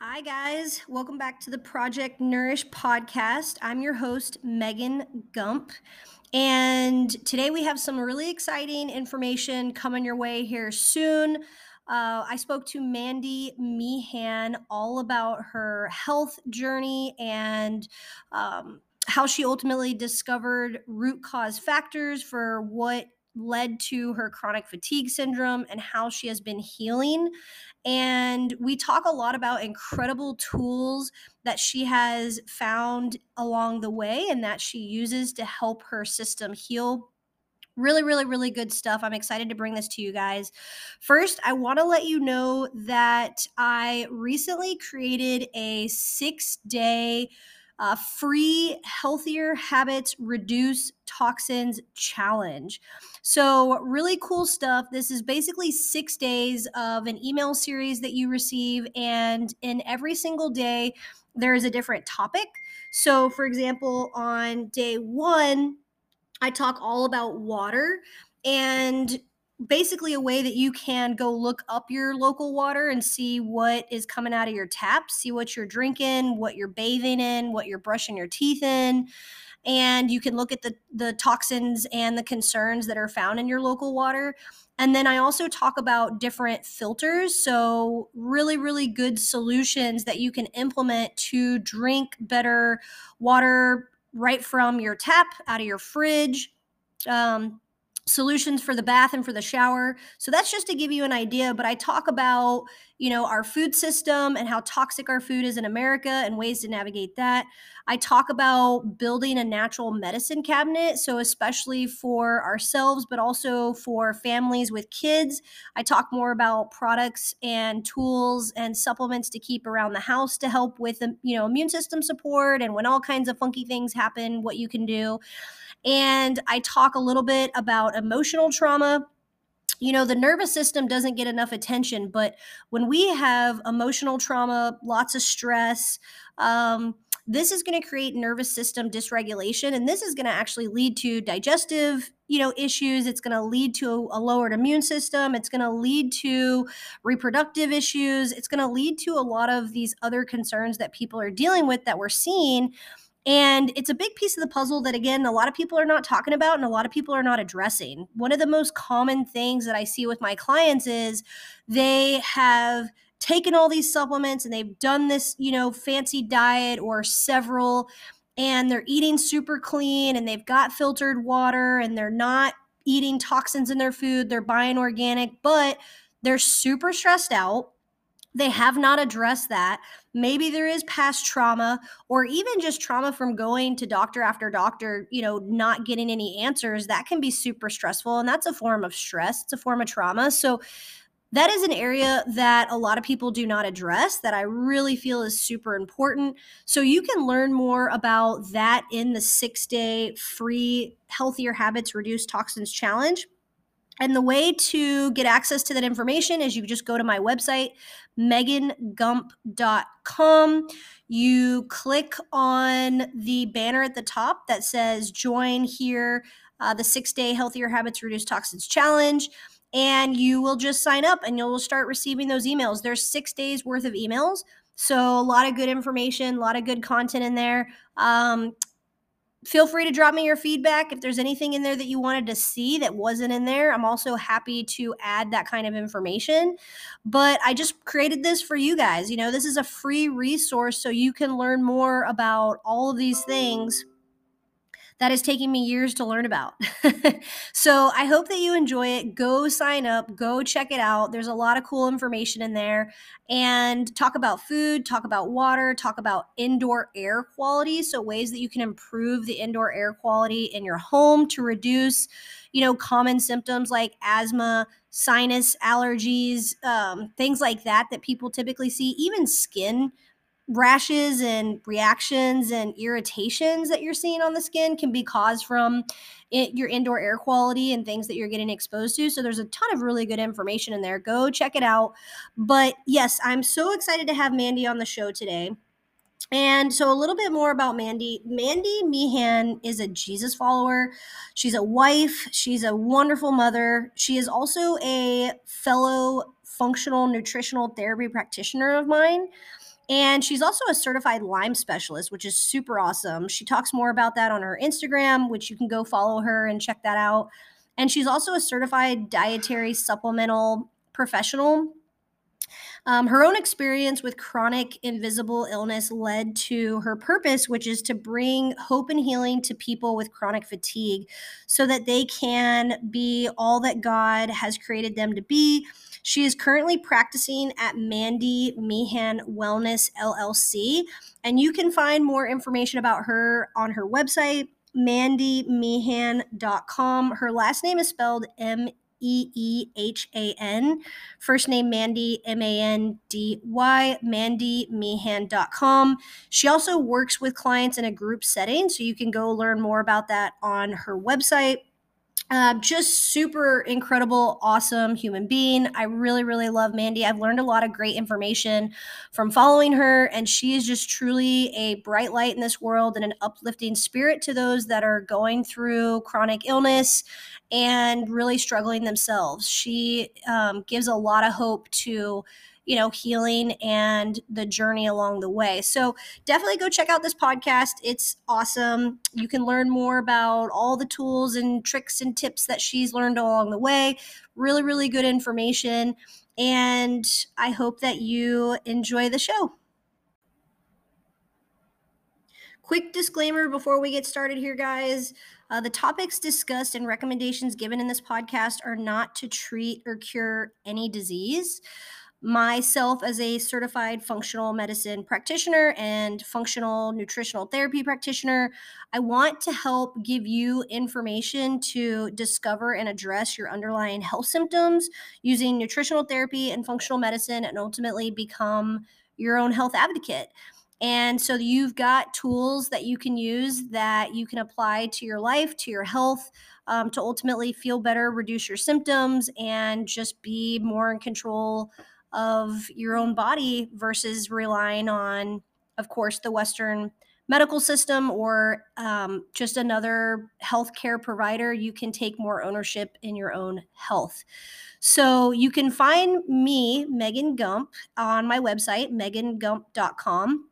Hi, guys. Welcome back to the Project Nourish podcast. I'm your host, Megan Gump. And today we have some really exciting information coming your way here soon. Uh, I spoke to Mandy Meehan all about her health journey and um, how she ultimately discovered root cause factors for what led to her chronic fatigue syndrome and how she has been healing. And we talk a lot about incredible tools that she has found along the way and that she uses to help her system heal. Really really really good stuff. I'm excited to bring this to you guys. First i want to let you know that i recently created a six day uh, free healthier habits reduce toxins challenge. So really cool stuff. This is basically six days of an email series that you receive and in every single day there is a different topic. So for example on day one i talk all about water and basically a way that you can go look up your local water and see what is coming out of your tap, see what you're drinking, what you're bathing in, what you're brushing your teeth in. And you can look at the, the toxins and the concerns that are found in your local water. And then I also talk about different filters. So, really, really good solutions that you can implement to drink better water right from your tap, out of your fridge. Um, solutions for the bath and for the shower. So that's just to give you an idea, but I talk about, you know, our food system and how toxic our food is in America and ways to navigate that. I talk about building a natural medicine cabinet, so especially for ourselves but also for families with kids. I talk more about products and tools and supplements to keep around the house to help with, um, you know, immune system support and when all kinds of funky things happen, what you can do. And I talk a little bit about emotional trauma you know, the nervous system doesn't get enough attention, but when we have emotional trauma, lots of stress, um, this is going to create nervous system dysregulation, and this is going to actually lead to digestive, you know, issues. It's going to lead to a lowered immune system. It's going to lead to reproductive issues. It's going to lead to a lot of these other concerns that people are dealing with that we're seeing and it's a big piece of the puzzle that, again, a lot of people are not talking about and a lot of people are not addressing. One of the most common things that I see with my clients is they have taken all these supplements and they've done this, you know, fancy diet or several, and they're eating super clean and they've got filtered water and they're not eating toxins in their food. They're buying organic, but they're super stressed out they have not addressed that. Maybe there is past trauma or even just trauma from going to doctor after doctor, you know, not getting any answers. That can be super stressful. And that's a form of stress, it's a form of trauma. So, that is an area that a lot of people do not address that I really feel is super important. So, you can learn more about that in the six day free Healthier Habits Reduce Toxins Challenge. And the way to get access to that information is you just go to my website, megangump.com. You click on the banner at the top that says join here, uh, the six day Healthier Habits Reduce Toxins Challenge. And you will just sign up and you'll start receiving those emails. There's six days worth of emails. So, a lot of good information, a lot of good content in there. Um, feel free to drop me your feedback if there's anything in there that you wanted to see that wasn't in there. I'm also happy to add that kind of information. But i just created this for you guys. You know this is a free resource so you can learn more about all of these things that is taking me years to learn about. so I hope that you enjoy it. Go sign up, go check it out. There's a lot of cool information in there. And talk about food, talk about water, talk about indoor air quality. So, ways that you can improve the indoor air quality in your home to reduce, you know, common symptoms like asthma, sinus allergies, um, things like that that people typically see, even skin rashes and reactions and irritations that you're seeing on the skin can be caused from it, your indoor air quality and things that you're getting exposed to. So there's a ton of really good information in there. Go check it out. But yes, I'm so excited to have Mandy on the show today. And so, a little bit more about Mandy. Mandy Meehan is a Jesus follower. She's a wife. She's a wonderful mother. She is also a fellow functional nutritional therapy practitioner of mine. And she's also a certified Lyme specialist, which is super awesome. She talks more about that on her Instagram, which you can go follow her and check that out. And she's also a certified dietary supplemental professional. Um, her own experience with chronic invisible illness led to her purpose, which is to bring hope and healing to people with chronic fatigue so that they can be all that God has created them to be. She is currently practicing at Mandy Meehan Wellness LLC, and you can find more information about her on her website, mandymeehan.com. Her last name is spelled M E E H A N. First name Mandy, M A N D Y, mandymeehan.com. She also works with clients in a group setting, so you can go learn more about that on her website. Uh, just super incredible, awesome human being. I really, really love Mandy. I've learned a lot of great information from following her, and she is just truly a bright light in this world and an uplifting spirit to those that are going through chronic illness and really struggling themselves. She um, gives a lot of hope to you know, healing and the journey along the way. So definitely go check out this podcast. It's awesome. You can learn more about all the tools and tricks and tips that she's learned along the way. Really, really good information. And I hope that you enjoy the show. Quick disclaimer before we get started here, guys. Uh, the topics discussed and recommendations given in this podcast are not to treat or cure any disease myself as a certified functional medicine practitioner and functional nutritional therapy practitioner, I want to help give you information to discover and address your underlying health symptoms using nutritional therapy and functional medicine and ultimately become your own health advocate. And so you've got tools that you can use that you can apply to your life, to your health, um, to ultimately feel better, reduce your symptoms, and just be more in control of your own body versus relying on, of course, the Western medical system or um, just another healthcare provider. You can take more ownership in your own health. So you can find me, Megan Gump, on my website, megangump.com.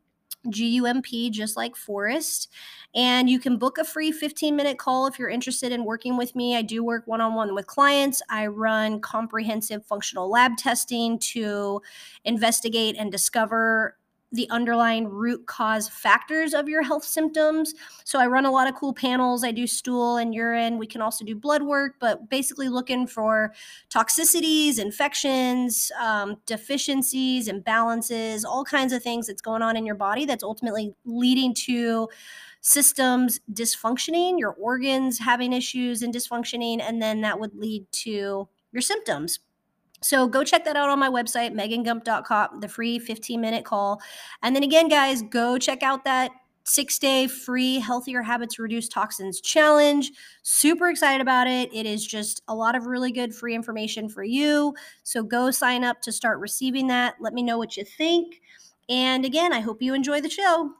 G U M P, just like Forrest. And you can book a free 15 minute call if you're interested in working with me. I do work one on one with clients. I run comprehensive functional lab testing to investigate and discover the underlying root cause factors of your health symptoms. So I run a lot of cool panels. I do stool and urine. We can also do blood work, but basically looking for toxicities, infections, um, deficiencies, imbalances, all kinds of things that's going on in your body that's ultimately leading to systems dysfunctioning, your organs having issues and dysfunctioning, and then that would lead to your symptoms. So go check that out on my website, megangump.com, the free 15 minute call. And then again, guys, go check out that six day free Healthier Habits Reduce Toxins challenge. Super excited about it. It is just a lot of really good free information for you. So go sign up to start receiving that. Let me know what you think. And again, I hope you enjoy the show.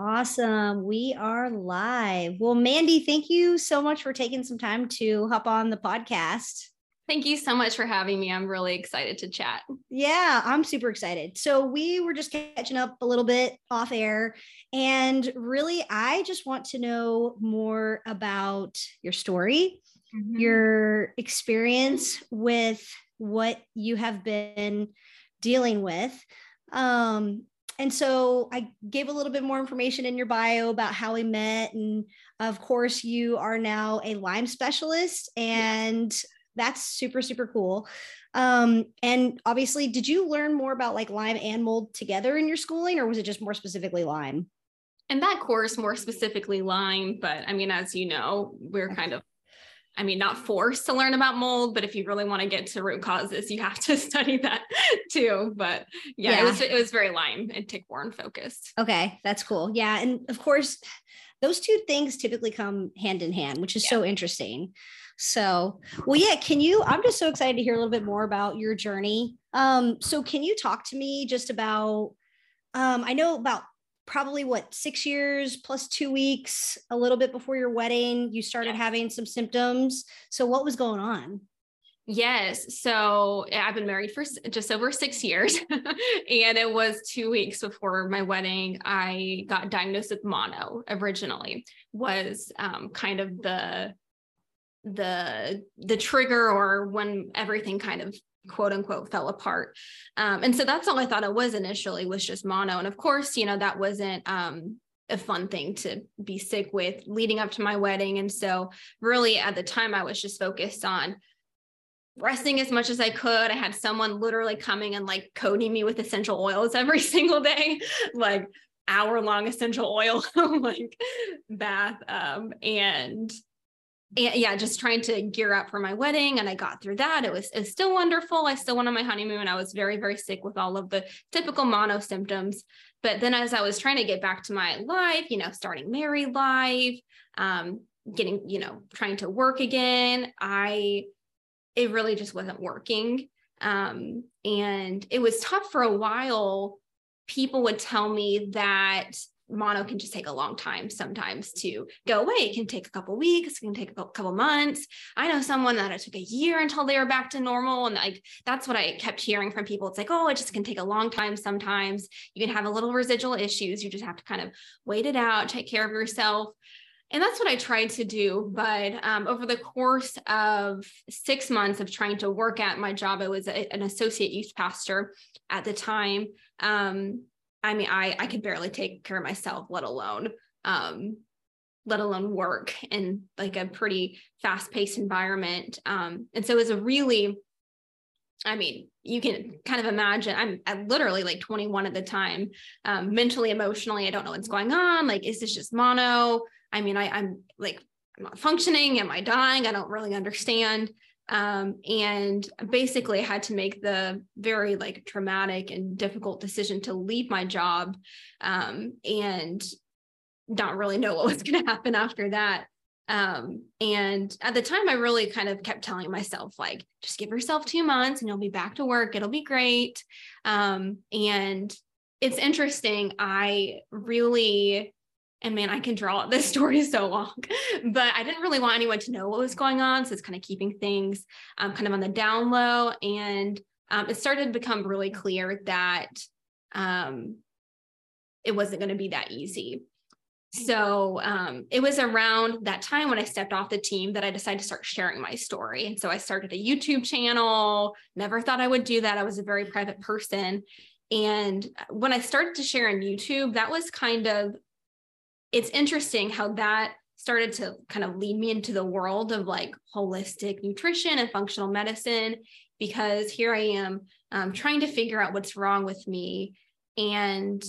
Awesome. We are live. Well, Mandy, thank you so much for taking some time to hop on the podcast. Thank you so much for having me. I'm really excited to chat. Yeah, I'm super excited. So, we were just catching up a little bit off air. And really, I just want to know more about your story, mm-hmm. your experience with what you have been dealing with. Um, and so I gave a little bit more information in your bio about how we met. And of course, you are now a Lyme specialist, and that's super, super cool. Um, and obviously, did you learn more about like Lyme and mold together in your schooling, or was it just more specifically Lyme? In that course, more specifically Lyme, but I mean, as you know, we're kind of I mean, not forced to learn about mold, but if you really want to get to root causes, you have to study that too. But yeah, yeah. It, was, it was very Lyme and tick-borne focused. Okay, that's cool. Yeah, and of course, those two things typically come hand in hand, which is yeah. so interesting. So, well, yeah, can you? I'm just so excited to hear a little bit more about your journey. Um, so, can you talk to me just about? Um, I know about probably what six years plus two weeks, a little bit before your wedding, you started having some symptoms. So, what was going on? Yes. So I've been married for just over six years. and it was two weeks before my wedding. I got diagnosed with mono originally was um, kind of the the the trigger or when everything kind of quote unquote fell apart. Um, and so that's all i thought it was initially was just mono. And of course you know that wasn't um, a fun thing to be sick with leading up to my wedding. And so really at the time i was just focused on resting as much as I could. I had someone literally coming and like coating me with essential oils every single day, like hour long essential oil like bath um and and yeah, just trying to gear up for my wedding. And I got through that. It was, it was still wonderful. I still went on my honeymoon. I was very, very sick with all of the typical mono symptoms. But then as I was trying to get back to my life, you know, starting married life, um, getting, you know, trying to work again, I it really just wasn't working. Um, and it was tough for a while. People would tell me that mono can just take a long time sometimes to go away. It can take a couple weeks, it can take a couple months. I know someone that it took a year until they were back to normal. And like that's what I kept hearing from people. It's like, oh, it just can take a long time sometimes. You can have a little residual issues. You just have to kind of wait it out, take care of yourself. And that's what I tried to do. But um, over the course of six months of trying to work at my job, I was a, an associate youth pastor at the time. Um, I mean, I, I could barely take care of myself, let alone, um, let alone work in like a pretty fast paced environment. Um, and so it was a really, I mean, you can kind of imagine I'm, I'm literally like 21 at the time, um, mentally, emotionally, I don't know what's going on. Like, is this just mono? I mean, I, I'm like, I'm not functioning. Am I dying? I don't really understand. Um, and basically had to make the very like traumatic and difficult decision to leave my job um, and not really know what was going to happen after that. Um, and at the time, I really kind of kept telling myself, like, just give yourself two months and you'll be back to work. It'll be great. Um, and it's interesting. I really and man, I can draw this story so long, but I didn't really want anyone to know what was going on. So it's kind of keeping things um, kind of on the down low. And um, it started to become really clear that um, it wasn't going to be that easy. So um, it was around that time when I stepped off the team that I decided to start sharing my story. And so I started a YouTube channel. Never thought I would do that. I was a very private person. And when I started to share on YouTube, that was kind of it's interesting how that started to kind of lead me into the world of like holistic nutrition and functional medicine because here I am um, trying to figure out what's wrong with me. And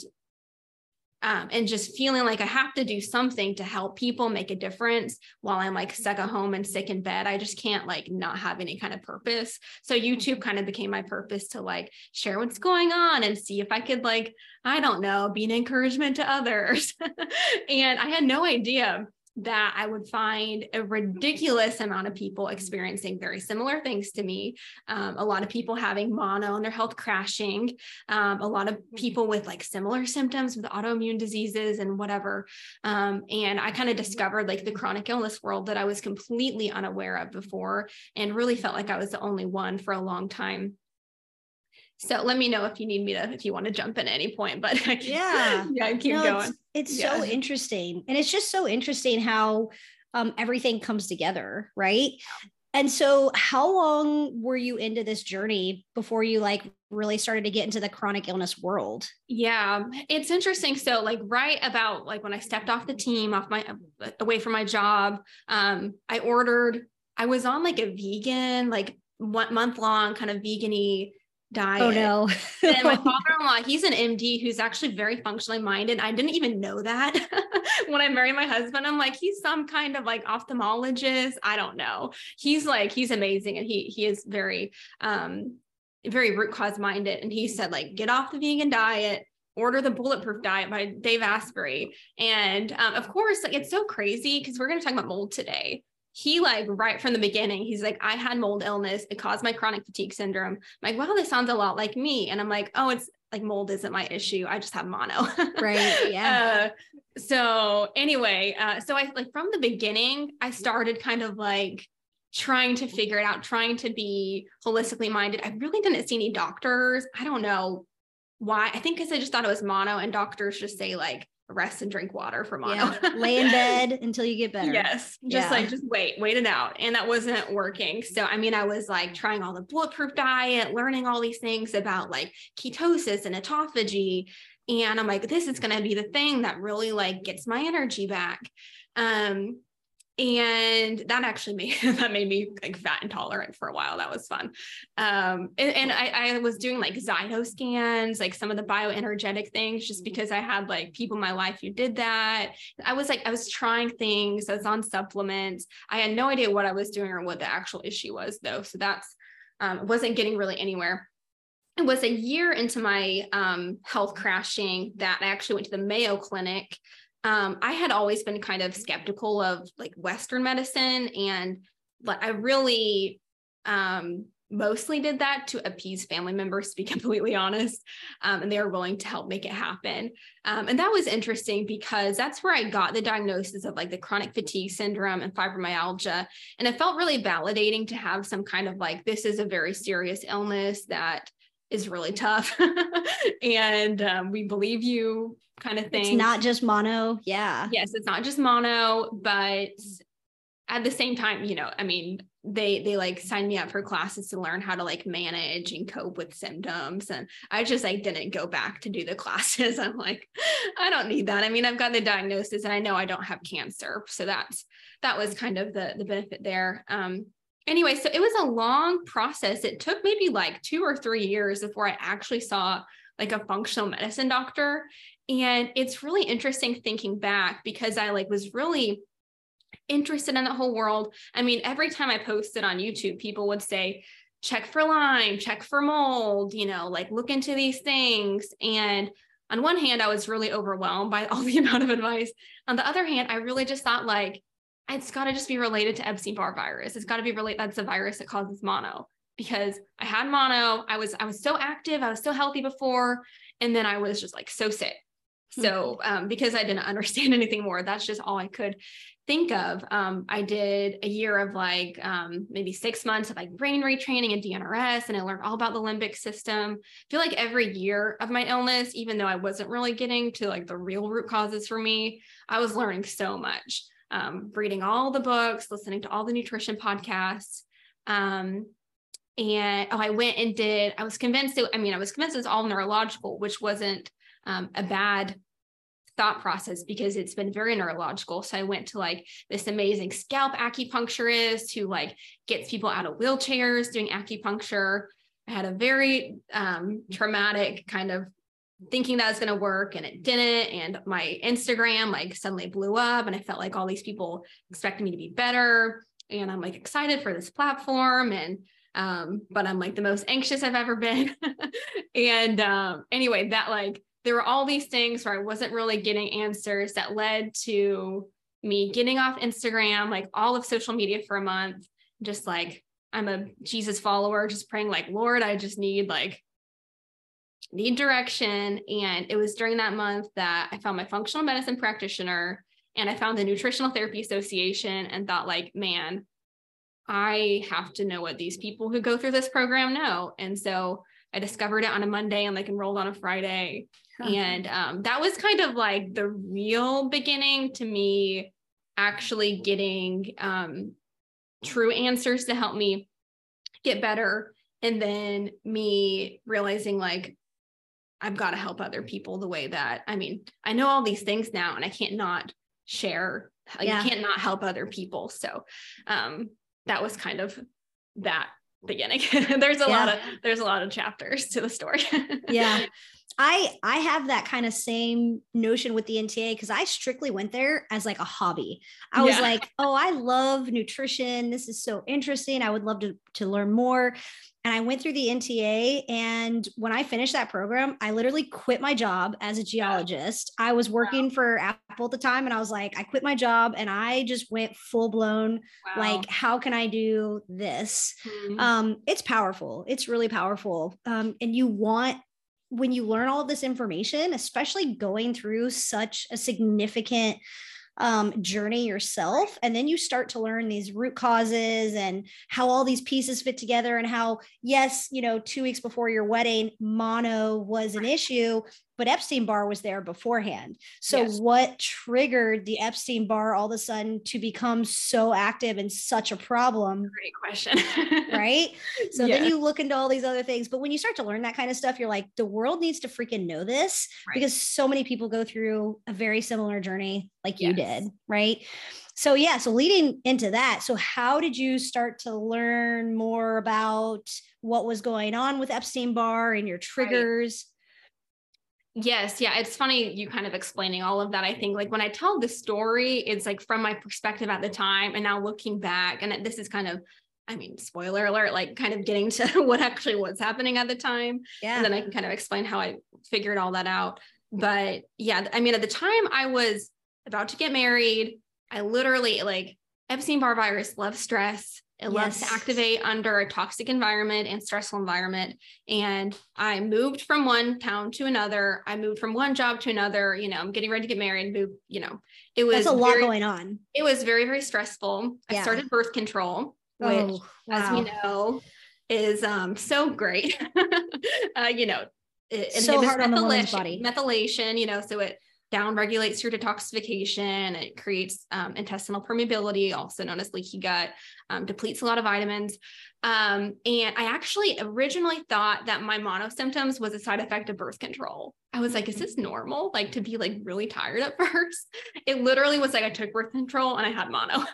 um, and just feeling like I have to do something to help people make a difference while I'm like stuck at home and sick in bed. I just can't like not have any kind of purpose. So YouTube kind of became my purpose to like share what's going on and see if I could like, I don't know, be an encouragement to others. and I had no idea that I would find a ridiculous amount of people experiencing very similar things to me. Um, a lot of people having mono and their health crashing, um, a lot of people with like similar symptoms with autoimmune diseases and whatever. Um, and I kind of discovered like the chronic illness world that I was completely unaware of before and really felt like I was the only one for a long time. So let me know if you need me to, if you want to jump in at any point, but can, yeah, yeah, keep no, going. It's, yeah. so interesting. And it's just so interesting how um, everything comes together. Right. And so how long were you into this journey before you like really started to get into the chronic illness world? Yeah, it's interesting. So like right about like when I stepped off the team, off my away from my job, um, I ordered, I was on like a vegan, like one month long kind of vegany diet. Oh no. and my father-in-law, he's an MD who's actually very functionally minded. I didn't even know that when I married my husband. I'm like, he's some kind of like ophthalmologist. I don't know. He's like, he's amazing. And he he is very um very root cause minded. And he said, like, get off the vegan diet, order the bulletproof diet by dave asprey and um, of course like it's so crazy because we're going to talk about mold today he like right from the beginning, he's like, I had mold illness. It caused my chronic fatigue syndrome. I'm like, wow, this sounds a lot like me. And I'm like, oh, it's like mold isn't my issue. I just have mono. right. Yeah. Uh, so anyway, uh, so I like from the beginning, I started kind of like trying to figure it out, trying to be holistically minded. I really didn't see any doctors. I don't know why. I think because I just thought it was mono, and doctors just say like rest and drink water for mono. Yeah. Lay in bed until you get better. Yes. Just yeah. like just wait, wait it out. And that wasn't working. So I mean, I was like trying all the bulletproof diet, learning all these things about like ketosis and autophagy. And I'm like, this is gonna be the thing that really like gets my energy back. Um, and that actually made that made me like fat intolerant for a while. That was fun. Um, and, and I, I, was doing like zyto scans like some of the bioenergetic things just mm-hmm. because i had like people in my life who did that. I was like i was trying things. I was on supplements. I had no idea what i was doing or what the actual issue was though. So that's um, wasn't getting really anywhere. It was a year into my um, health crashing that I actually went to the Mayo Clinic um, I had always been kind of skeptical of like Western medicine, and like I really um, mostly did that to appease family members, to be completely honest. Um, and they were willing to help make it happen. Um, and that was interesting because that's where I got the diagnosis of like the chronic fatigue syndrome and fibromyalgia. And it felt really validating to have some kind of like, this is a very serious illness that is really tough and um, we believe you kind of thing. It's not just mono. Yeah. Yes, it's not just mono, but at the same time, you know, I mean, they they like signed me up for classes to learn how to like manage and cope with symptoms and i just like didn't go back to do the classes i'm like i don't need that i mean i've got the diagnosis and i know i don't have cancer so that's that was kind of the the benefit there um anyway, so it was a long process. It took maybe like two or three years before I actually saw like a functional medicine doctor. And it's really interesting thinking back because I like was really interested in the whole world. I mean, every time I posted on YouTube, people would say, check for Lyme, check for mold, you know, like look into these things. And on one hand, I was really overwhelmed by all the amount of advice. On the other hand, I really just thought like, it's got to just be related to Epstein-Barr virus. It's got to be related. That's the virus that causes mono because I had mono. I was I was so active. I was so healthy before, and then I was just like so sick. So um, because I didn't understand anything more, that's just all I could think of. Um, I did a year of like um, maybe six months of like brain retraining and DNRS, and I learned all about the limbic system. I feel like every year of my illness, even though I wasn't really getting to like the real root causes for me, I was learning so much um, reading all the books, listening to all the nutrition podcasts. Um, and oh, I went and did, I was convinced, it, I mean, I was convinced it's all neurological, which wasn't um, a bad thought process because it's been very neurological. So I went to like this amazing scalp acupuncturist who like gets people out of wheelchairs doing acupuncture. I had a very um, traumatic kind of thinking that was going to work and it didn't and my instagram like suddenly blew up and i felt like all these people expected me to be better. And i'm like excited for this platform and um but i'm like the most anxious i've ever been. And um anyway that like there were all these things where i wasn't really getting answers that led to me getting off instagram like all of social media for a month. Just like i'm a jesus follower just praying like lord i just need like need direction. And it was during that month that I found my functional medicine practitioner and I found the Nutritional Therapy Association and thought, like, man, I have to know what these people who go through this program know. And so I discovered it on a Monday and like enrolled on a Friday. And um, that was kind of like the real beginning to me actually getting um, true answers to help me get better. And then me realizing like I've got to help other people the way that I mean, I know all these things now and I can't not share. Like, yeah. can't not help other people. So um that was kind of that beginning. there's a yeah. lot of there's a lot of chapters to the story. yeah. I I have that kind of same notion with the NTA because I strictly went there as like a hobby. I was yeah. like, oh, I love nutrition. This is so interesting. I would love to to learn more and I went through the NTA. And when I finished that program, I literally quit my job as a geologist. I was working wow. for Apple at the time, and I was like, I quit my job and I just went full blown wow. like, how can I do this? Mm-hmm. Um, it's powerful. It's really powerful. Um, and you want, when you learn all this information, especially going through such a significant um, journey yourself. And then you start to learn these root causes and how all these pieces fit together, and how, yes, you know, two weeks before your wedding, mono was an issue, but Epstein Barr was there beforehand. So, yes. what triggered the Epstein Barr all of a sudden to become so active and such a problem? Great question. right. So, then you look into all these other things. But when you start to learn that kind of stuff, you're like, the world needs to freaking know this right. because so many people go through a very similar journey like yes. you did. Right. So, yeah. So, leading into that, so how did you start to learn more about what was going on with Epstein Barr and your triggers? Right Yes, yeah, it's funny you kind of explaining all of that. I think like when I tell the story, it's like from my perspective at the time and now looking back and this is kind of I mean, spoiler alert, like kind of getting to what actually was happening at the time. Yeah. And then I can kind of explain how I figured all that out. But yeah, I mean, at the time I was about to get married. I literally like Epstein Barr virus, love stress. It yes. loves to activate under a toxic environment and stressful environment. And I moved from one town to another. I moved from one job to another. You know, I'm getting ready to get married. Move, you know, it was That's a lot going on. It was very, very stressful. Yeah. I started birth control, which, oh, wow. as we know, is um so great. uh, you know, it so hard on the woman's body. Methylation, you know, so it down regulates your detoxification. It creates um, intestinal permeability, also known as leaky gut, um, depletes a lot of vitamins. Um, and I actually originally thought that my mono symptoms was a side effect of birth control. I was like, is this normal? Like to be like really tired at first? It literally was like I took birth control and I had mono.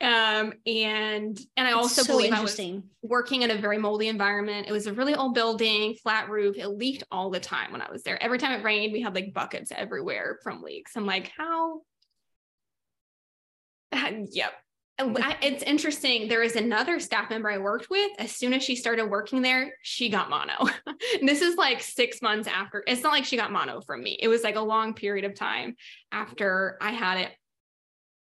um, and and I also so believe I was working in a very moldy environment. It was a really old building, flat roof. It leaked all the time when I was there. Every time it rained, we had like buckets everywhere from leaks. I'm like, how? yep it's interesting. There is another staff member I worked with. As soon as she started working there, she got mono. this is like six months after. It's not like she got mono from me. It was like a long period of time after I had it.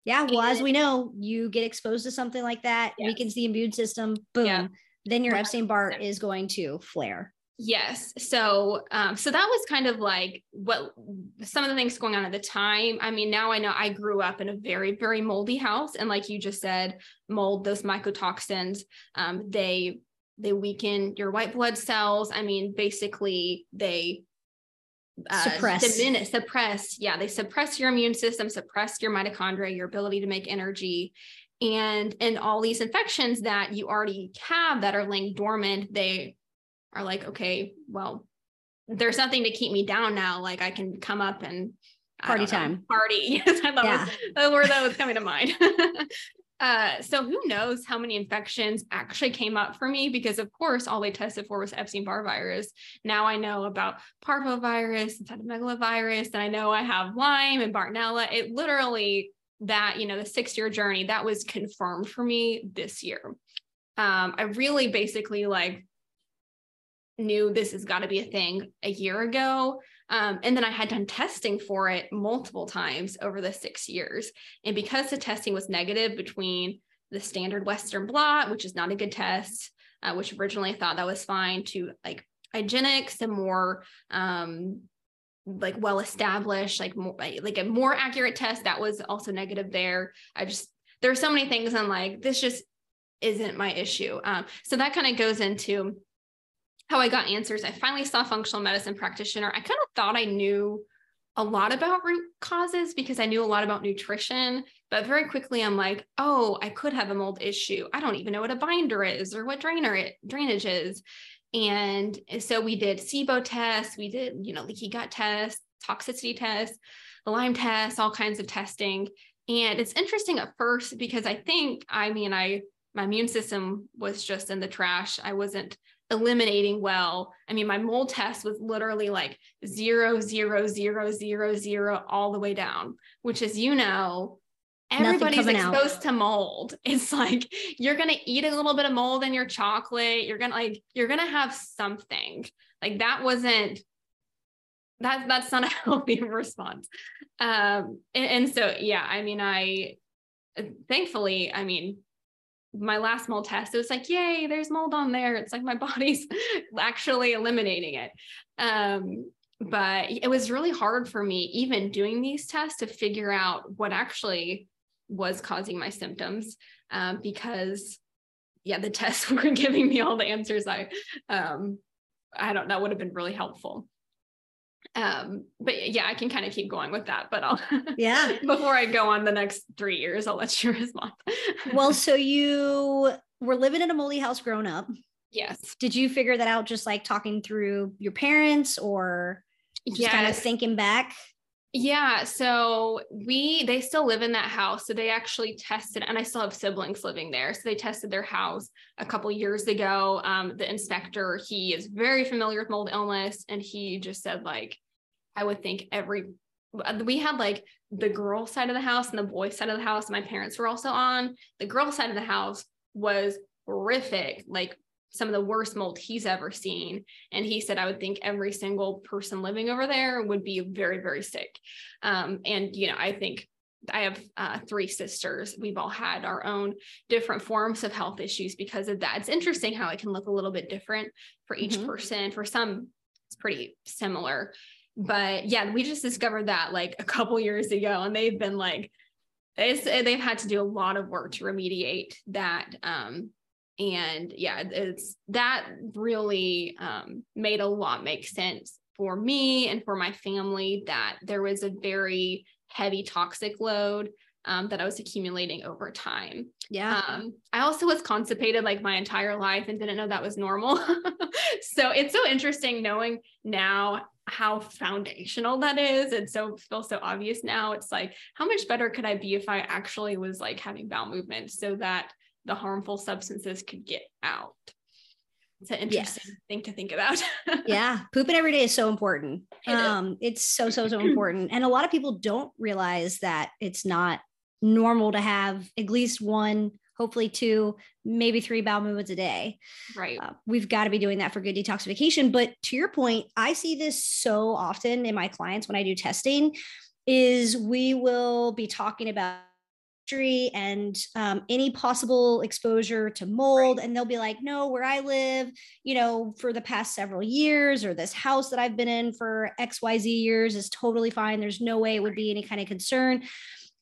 Yeah. Well, and, as we know, you get exposed to something like that, yes. weakens the immune system. Boom. Yeah. Then your Epstein Barr is going to flare. Yes. So, um, so that was kind of like what some of the things going on at the time. I mean, now I know I grew up in a very, very moldy house, and like you just said, mold those mycotoxins. Um, they they weaken your white blood cells. I mean, basically, they uh, suppress diminish, suppress. Yeah, they suppress your immune system, suppress your mitochondria, your ability to make energy, and and all these infections that you already have that are laying dormant. They are like, okay, well, there's nothing to keep me down now. Like I can come up and party time. Party. Yes, I thought yeah. was the word that was coming to mind. uh, so who knows how many infections actually came up for me because of course all they tested for was Epstein-Barr virus. Now I know about parvovirus and cytomegalovirus, and I know I have Lyme and Bartonella. It literally that you know the six-year journey that was confirmed for me this year. Um, I really basically like knew this has got to be a thing a year ago. Um, and then I had done testing for it multiple times over the six years. And because the testing was negative between the standard Western blot, which is not a good test, uh, which originally I thought that was fine, to like IGeneX, a more um, like well established, like more like a more accurate test that was also negative there. I just there are so many things I'm like this just isn't my issue. Um, so that kind of goes into how I got answers. I finally saw a functional medicine practitioner. I kind of thought I knew a lot about root causes because I knew a lot about nutrition, but very quickly I'm like, oh, I could have a mold issue. I don't even know what a binder is or what drainer it drainage is. And so we did SIBO tests, we did, you know, leaky gut tests, toxicity tests, the Lyme tests, all kinds of testing. And it's interesting at first because I think, I mean, I my immune system was just in the trash. I wasn't eliminating well. I mean, my mold test was literally like zero, zero, zero, zero, zero, all the way down, which is, you know, everybody's exposed out. to mold. It's like you're gonna eat a little bit of mold in your chocolate. You're gonna like you're gonna have something. Like that wasn't that that's not a healthy response. Um and, and so yeah, I mean I thankfully, I mean, my last mold test, it was like, yay, there's mold on there. It's like my body's actually eliminating it. Um, but it was really hard for me, even doing these tests, to figure out what actually was causing my symptoms um, because, yeah, the tests were giving me all the answers I, um, I don't know, would have been really helpful. Um, but yeah, I can kind of keep going with that, but I'll, yeah, before I go on the next three years, I'll let you respond. well, so you were living in a moldy house growing up. Yes. Did you figure that out just like talking through your parents or just yes. kind of thinking back? Yeah, so we they still live in that house. So they actually tested, and I still have siblings living there. So they tested their house a couple years ago. Um, the inspector, he is very familiar with mold illness, and he just said like, I would think every we had like the girl side of the house and the boy side of the house. My parents were also on. The girl side of the house was horrific, like some of the worst mold he's ever seen. And he said, I would think every single person living over there would be very, very sick. Um, and, you know, I think I have uh, three sisters. We've all had our own different forms of health issues because of that. It's interesting how it can look a little bit different for each mm-hmm. person. For some, it's pretty similar. But yeah, we just discovered that like a couple years ago, and they've been like, they've had to do a lot of work to remediate that um, and yeah it's that really um, made a lot make sense for me and for my family that there was a very heavy toxic load um, that I was accumulating over time. Yeah. Um, I also was constipated like my entire life and didn't know that was normal. so it's so interesting knowing now how foundational that is. And so feels so obvious now. It's like, how much better could I be if I actually was like having bowel movements so that the harmful substances could get out. It's an interesting yes. thing to think about. yeah, pooping every day is so important. It um, it's so so so important, and a lot of people don't realize that it's not normal to have at least one, hopefully two, maybe three bowel movements a day. Right. Uh, we've got to be doing that for good detoxification. But to your point, I see this so often in my clients when I do testing. Is we will be talking about and um, any possible exposure to mold. Right. And they'll be like, no, where I live, you know, for the past several years, or this house that I've been in for XYZ years is totally fine. There's no way it would be any kind of concern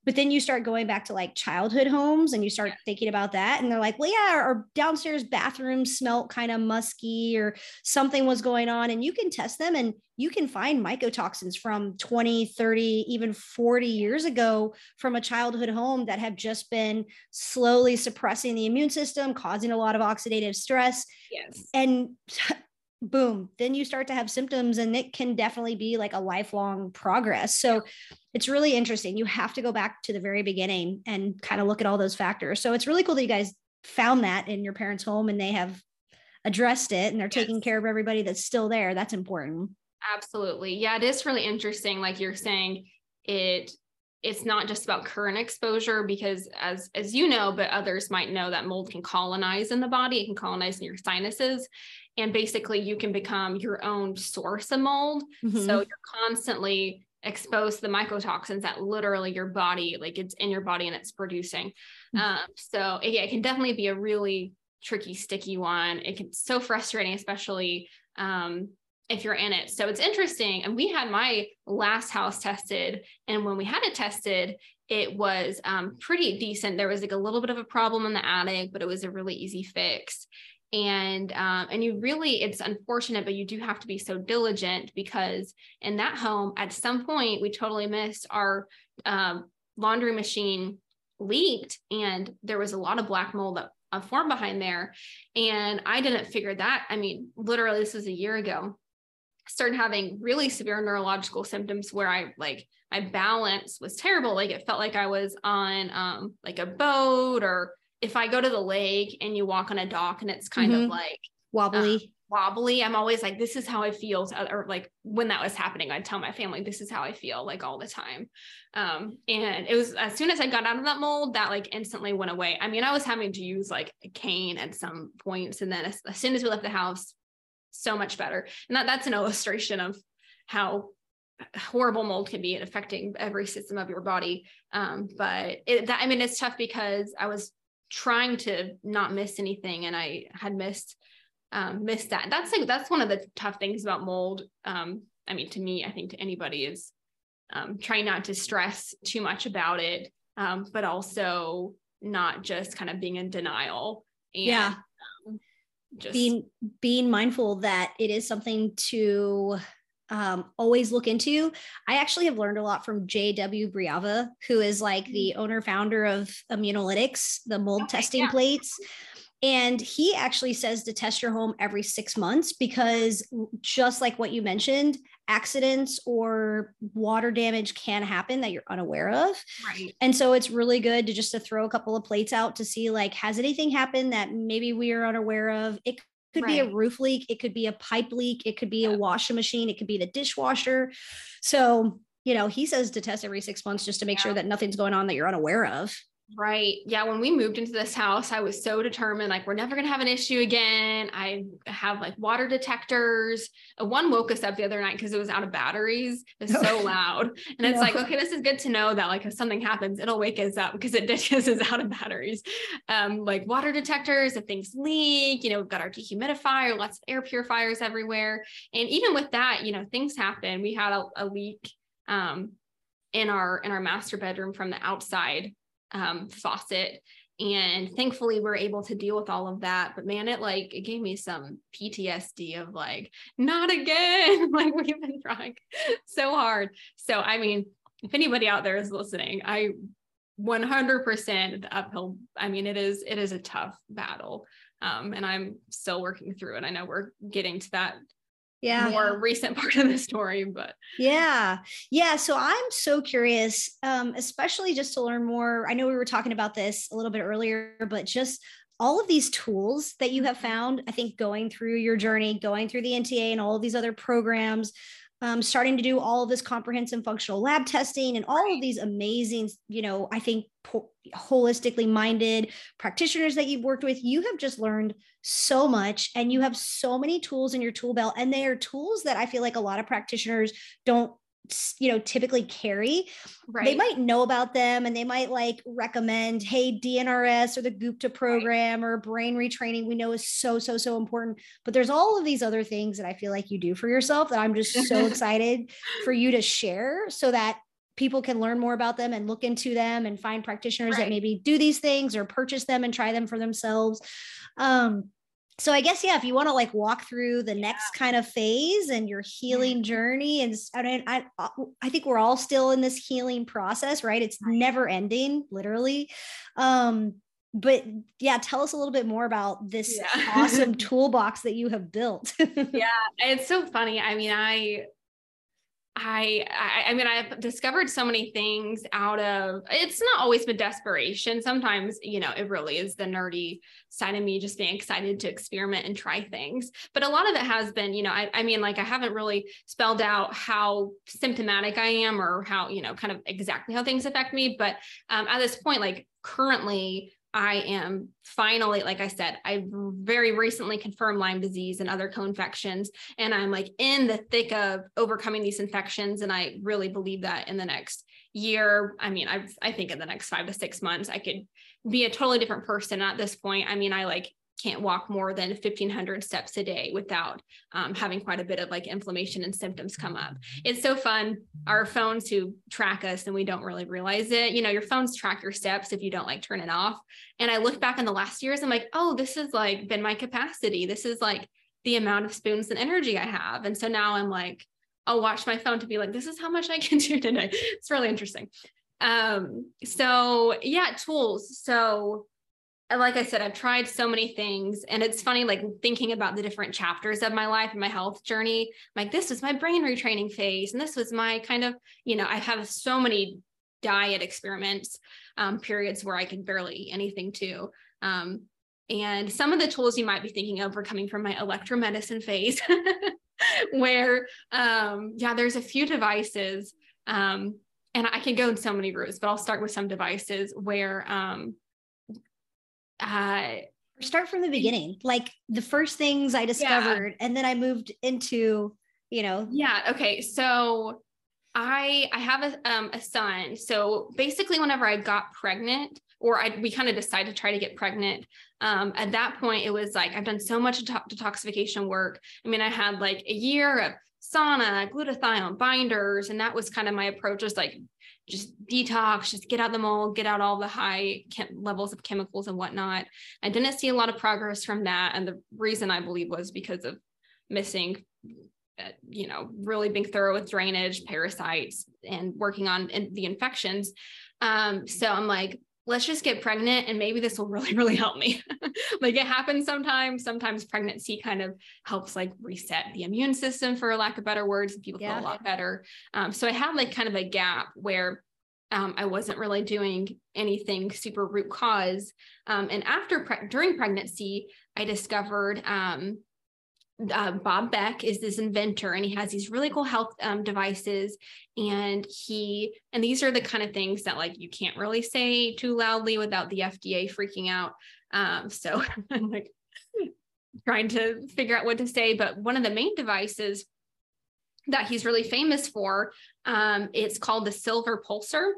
but then you start going back to like childhood homes and you start thinking about that and they're like well yeah our downstairs bathroom smelt kind of musky or something was going on and you can test them and you can find mycotoxins from 20 30 even 40 years ago from a childhood home that have just been slowly suppressing the immune system causing a lot of oxidative stress yes. and boom then you start to have symptoms and it can definitely be like a lifelong progress. So it's really interesting. You have to go back to the very beginning and kind of look at all those factors. So it's really cool that you guys found that in your parents home and they have addressed it and they're yes. taking care of everybody that's still there. That's important. Absolutely. Yeah it is really interesting like you're saying it it's not just about current exposure because as as you know but others might know that mold can colonize in the body. It can colonize in your sinuses and basically you can become your own source of mold. Mm-hmm. so you're constantly exposed to the mycotoxins that literally your body like it's in your body and it's producing. Mm-hmm. um, so yeah it can definitely be a really tricky sticky one. It can so frustrating especially um, if you're in it. So it's interesting and we had my last house tested and when we had it tested it was um, pretty decent. There was like a little bit of a problem in the attic but it was a really easy fix and um, and you really it's unfortunate but you do have to be so diligent because in that home at some point we totally missed our um, laundry machine leaked and there was a lot of black mold that uh, formed behind there. And i didn't figure that i mean literally this was a year ago. Started having really severe neurological symptoms where i like my balance was terrible. Like it felt like i was on um, like a boat or if I go to the lake and you walk on a dock and it's kind mm-hmm. of like wobbly, uh, wobbly, I'm always like, this is how I feel. Or like when that was happening, I'd tell my family, this is how I feel like all the time. Um, and it was as soon as I got out of that mold, that like instantly went away. I mean, I was having to use like a cane at some points. And then as, as soon as we left the house, so much better. And that that's an illustration of how horrible mold can be and affecting every system of your body. Um, but it, that, I mean, it's tough because I was trying to not miss anything and I had missed um, missed that. That's like that's one of the tough things about mold. Um, I mean, to me, I think to anybody is um, trying not to stress too much about it, um, but also not just kind of being in denial. And, yeah. Um, just being being mindful that it is something to um, always look into. I actually have learned a lot from JW Briava, who is like the mm-hmm. owner founder of Immunolytics, the mold okay, testing yeah. plates. And he actually says to test your home every six months because, just like what you mentioned, accidents or water damage can happen that you're unaware of. Right. And so it's really good to just to throw a couple of plates out to see like has anything happened that maybe we are unaware of. It could right. be a roof leak, it could be a pipe leak, it could be yeah. a washing machine, it could be the dishwasher. So, you know, he says to test every 6 months just to make yeah. sure that nothing's going on that you're unaware of. Right. Yeah. When we moved into this house, I was so determined, like, we're never going to have an issue again. I have like water detectors. Uh, one woke us up the other night because it was out of batteries. It's so loud. And it's no. like, okay, this is good to know that, like, if something happens, it'll wake us up because it because it's out of batteries. Um, like water detectors, if things leak, you know, we've got our dehumidifier, lots of air purifiers everywhere. And even with that, you know, things happen. We had a, a leak um, in our in our master bedroom from the outside um, faucet. And thankfully, we're able to deal with all of that. But man, it like it gave me some PTSD of like, not again. like we've been trying so hard. So I mean, if anybody out there is listening, I 100% the uphill. I mean, it is it is a tough battle, um, and I'm still working through it. I know we're getting to that yeah. more recent part of the story but yeah. Yeah. So i'm so curious um, especially just to learn more. I know we were talking about this a little bit earlier but just all of these tools that you have mm-hmm. found i think going through your journey going through the nta and all of these other programs um, starting to do all of this comprehensive functional lab testing and all of these amazing, you know, I think po- holistically minded practitioners that you've worked with. You have just learned so much and you have so many tools in your tool belt. And they are tools that I feel like a lot of practitioners don't you know typically carry right. they might know about them and they might like recommend hey dnrs or the gupta program right. or brain retraining we know is so so so important but there's all of these other things that i feel like you do for yourself that i'm just so excited for you to share so that people can learn more about them and look into them and find practitioners right. that maybe do these things or purchase them and try them for themselves um so I guess yeah, if you want to like walk through the next yeah. kind of phase and your healing journey, and I mean, I I think we're all still in this healing process, right? It's right. never ending, literally. Um, but yeah, tell us a little bit more about this yeah. awesome toolbox that you have built. yeah, it's so funny. I mean, I I, I, I mean I've discovered so many things out of it's not always been desperation. Sometimes you know it really is the nerdy side of me just being excited to experiment and try things. But a lot of it has been you know I, I mean like I haven't really spelled out how symptomatic I am or how you know kind of exactly how things affect me. But um, at this point like currently I am finally, like I said, I very recently confirmed Lyme disease and other co-infections, and I'm like in the thick of overcoming these infections. And I really believe that in the next year, I mean, I I think in the next five to six months, I could be a totally different person. At this point, I mean, I like can't walk more than 1500 steps a day without um, having quite a bit of like inflammation and symptoms come up. It's so fun our phones who track us and we don't really realize it. You know your phones track your steps if you don't like turn it off. And i look back in the last years i'm like oh this has like been my capacity. This is like the amount of spoons and energy i have. And so now i'm like i'll watch my phone to be like this is how much i can do today. It's really interesting. Um so yeah tools. So like I said, I've tried so many things. And it's funny, like thinking about the different chapters of my life and my health journey. Like, this was my brain retraining phase. And this was my kind of, you know, I have so many diet experiments, um, periods where I could barely eat anything too. Um, and some of the tools you might be thinking of are coming from my electromedicine phase, where, um, yeah, there's a few devices. Um, and I can go in so many routes, but I'll start with some devices where, um, uh, start from the beginning like the first things i discovered yeah. and then i moved into you know yeah okay so i i have a, um, a son so basically whenever i got pregnant or I, we kind of decided to try to get pregnant um, at that point it was like i've done so much detoxification work i mean i had like a year of sauna, glutathione, binders. And that was kind of my approach was like, just detox, just get out the mold, get out all the high chem- levels of chemicals and whatnot. I didn't see a lot of progress from that. And the reason I believe was because of missing, uh, you know, really being thorough with drainage, parasites, and working on the infections. Um, so I'm like, let's just get pregnant and maybe this will really really help me. Like it happens sometimes. Sometimes pregnancy kind of helps like reset the immune system for lack of better words people yeah. feel a lot better. Um, so i had like kind of a gap where um, i wasn't really doing anything super root cause. Um, and after pre- during pregnancy i discovered um, uh, Bob Beck is this inventor and he has these really cool health um, devices. And he, and these are the kind of things that like you can't really say too loudly without the FDA freaking out. Um, so I'm like trying to figure out what to say. But one of the main devices that he's really famous for, um, it's called the Silver Pulser.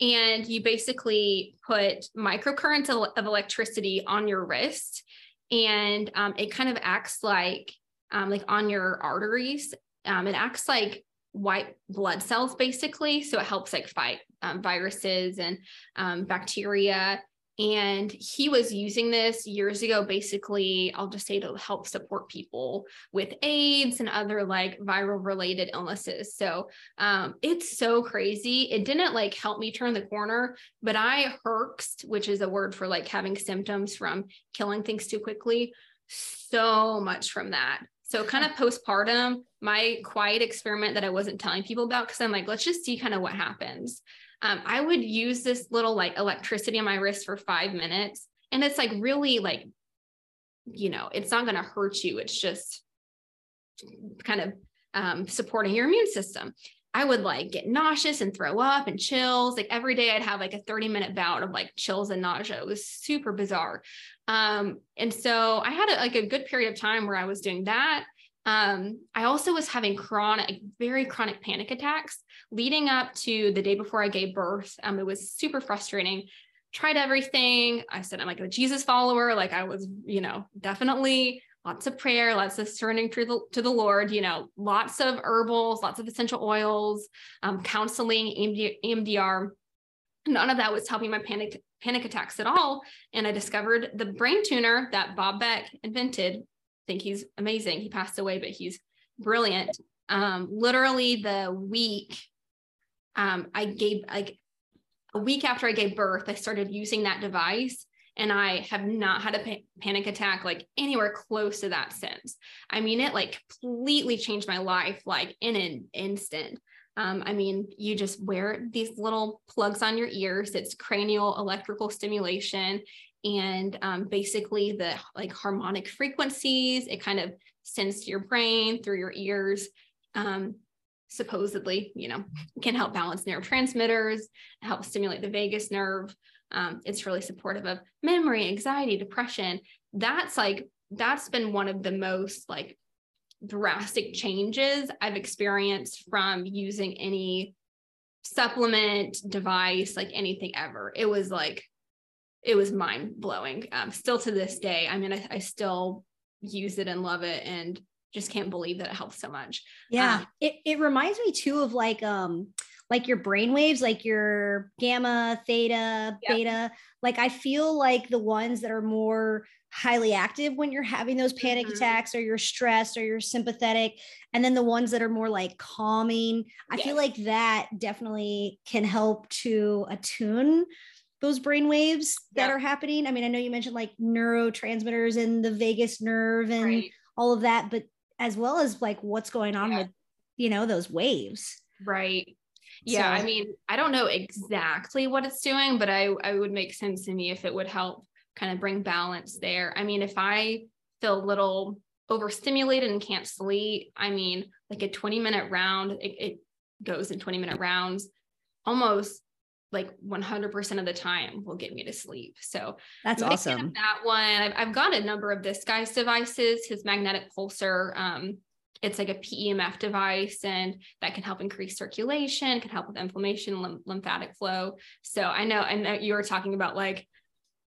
And you basically put microcurrents of electricity on your wrist and um, it kind of acts like um, like on your arteries. Um, it acts like white blood cells basically. So it helps like fight um, viruses and um, bacteria. And he was using this years ago, basically, I'll just say to help support people with AIDS and other like viral related illnesses. So um, it's so crazy. It didn't like help me turn the corner, but I herxed, which is a word for like having symptoms from killing things too quickly, so much from that. So kind of postpartum, my quiet experiment that I wasn't telling people about because I'm like, let's just see kind of what happens. Um, I would use this little like electricity on my wrist for five minutes, and it's like really like, you know, it's not going to hurt you. It's just kind of um, supporting your immune system. I would like get nauseous and throw up and chills. Like every day I'd have like a 30 minute bout of like chills and nausea. It was super bizarre. Um, and so I had a, like a good period of time where I was doing that. Um, I also was having chronic, very chronic panic attacks leading up to the day before I gave birth. Um, it was super frustrating. Tried everything. I said I'm like a Jesus follower. Like I was, you know, definitely lots of prayer, lots of surrendering to the, to the Lord, you know, lots of herbals, lots of essential oils, um, counseling, EMDR. None of that was helping my panic panic attacks at all. And I discovered the brain tuner that Bob Beck invented. Think he's amazing. He passed away, but he's brilliant. Um, literally the week um, I gave like a week after I gave birth, I started using that device and I have not had a pa- panic attack like anywhere close to that since. I mean, it like completely changed my life like in an instant. Um, I mean, you just wear these little plugs on your ears. It's cranial electrical stimulation. And um, basically, the like harmonic frequencies, it kind of sends to your brain through your ears. Um, supposedly, you know, can help balance neurotransmitters, help stimulate the vagus nerve. Um, it's really supportive of memory, anxiety, depression. That's like, that's been one of the most like drastic changes I've experienced from using any supplement device, like anything ever. It was like, it was mind blowing. Um, still to this day, I mean, I, I, still use it and love it and just can't believe that it helps so much. Yeah. Um, it, it reminds me too of like, um, like your brain waves, like your gamma, theta, yep. beta. Like I feel like the ones that are more highly active when you're having those panic mm-hmm. attacks or you're stressed or you're sympathetic and then the ones that are more like calming i yes. feel like that definitely can help to attune those brain waves that are happening i mean i know you mentioned like neurotransmitters and the vagus nerve and right. all of that but as well as like what's going on yeah. with you know those waves right yeah so, i mean i don't know exactly what it's doing but i i would make sense to me if it would help kind of bring balance there. I mean, if I feel a little overstimulated and can't sleep, I mean, like a 20 minute round, it, it goes in 20 minute rounds almost like 100% of the time will get me to sleep. So that's awesome. That one, I've, I've, got a number of this guy's devices, his magnetic pulser. Um, it's like a PEMF device and that can help increase circulation, can help with inflammation, lymphatic flow. So I know, and know you were talking about like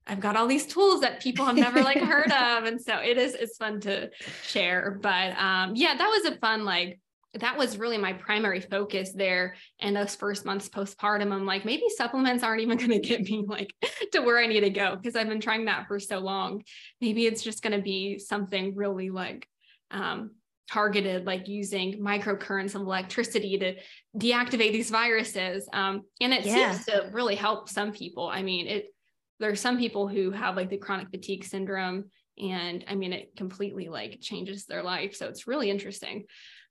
I've got all these tools that people have never like heard of. And so it is, it's fun to share. But um, yeah, that was a fun, like that was really my primary focus there in those first months postpartum. I'm like, maybe supplements aren't even going to get me like to where I need to go because I've been trying that for so long. Maybe it's just going to be something really like um, targeted, like using microcurrents of electricity to deactivate these viruses. Um, and it yeah. seems to really help some people. I mean, it there's some people who have like the chronic fatigue syndrome and i mean it completely like changes their life so it's really interesting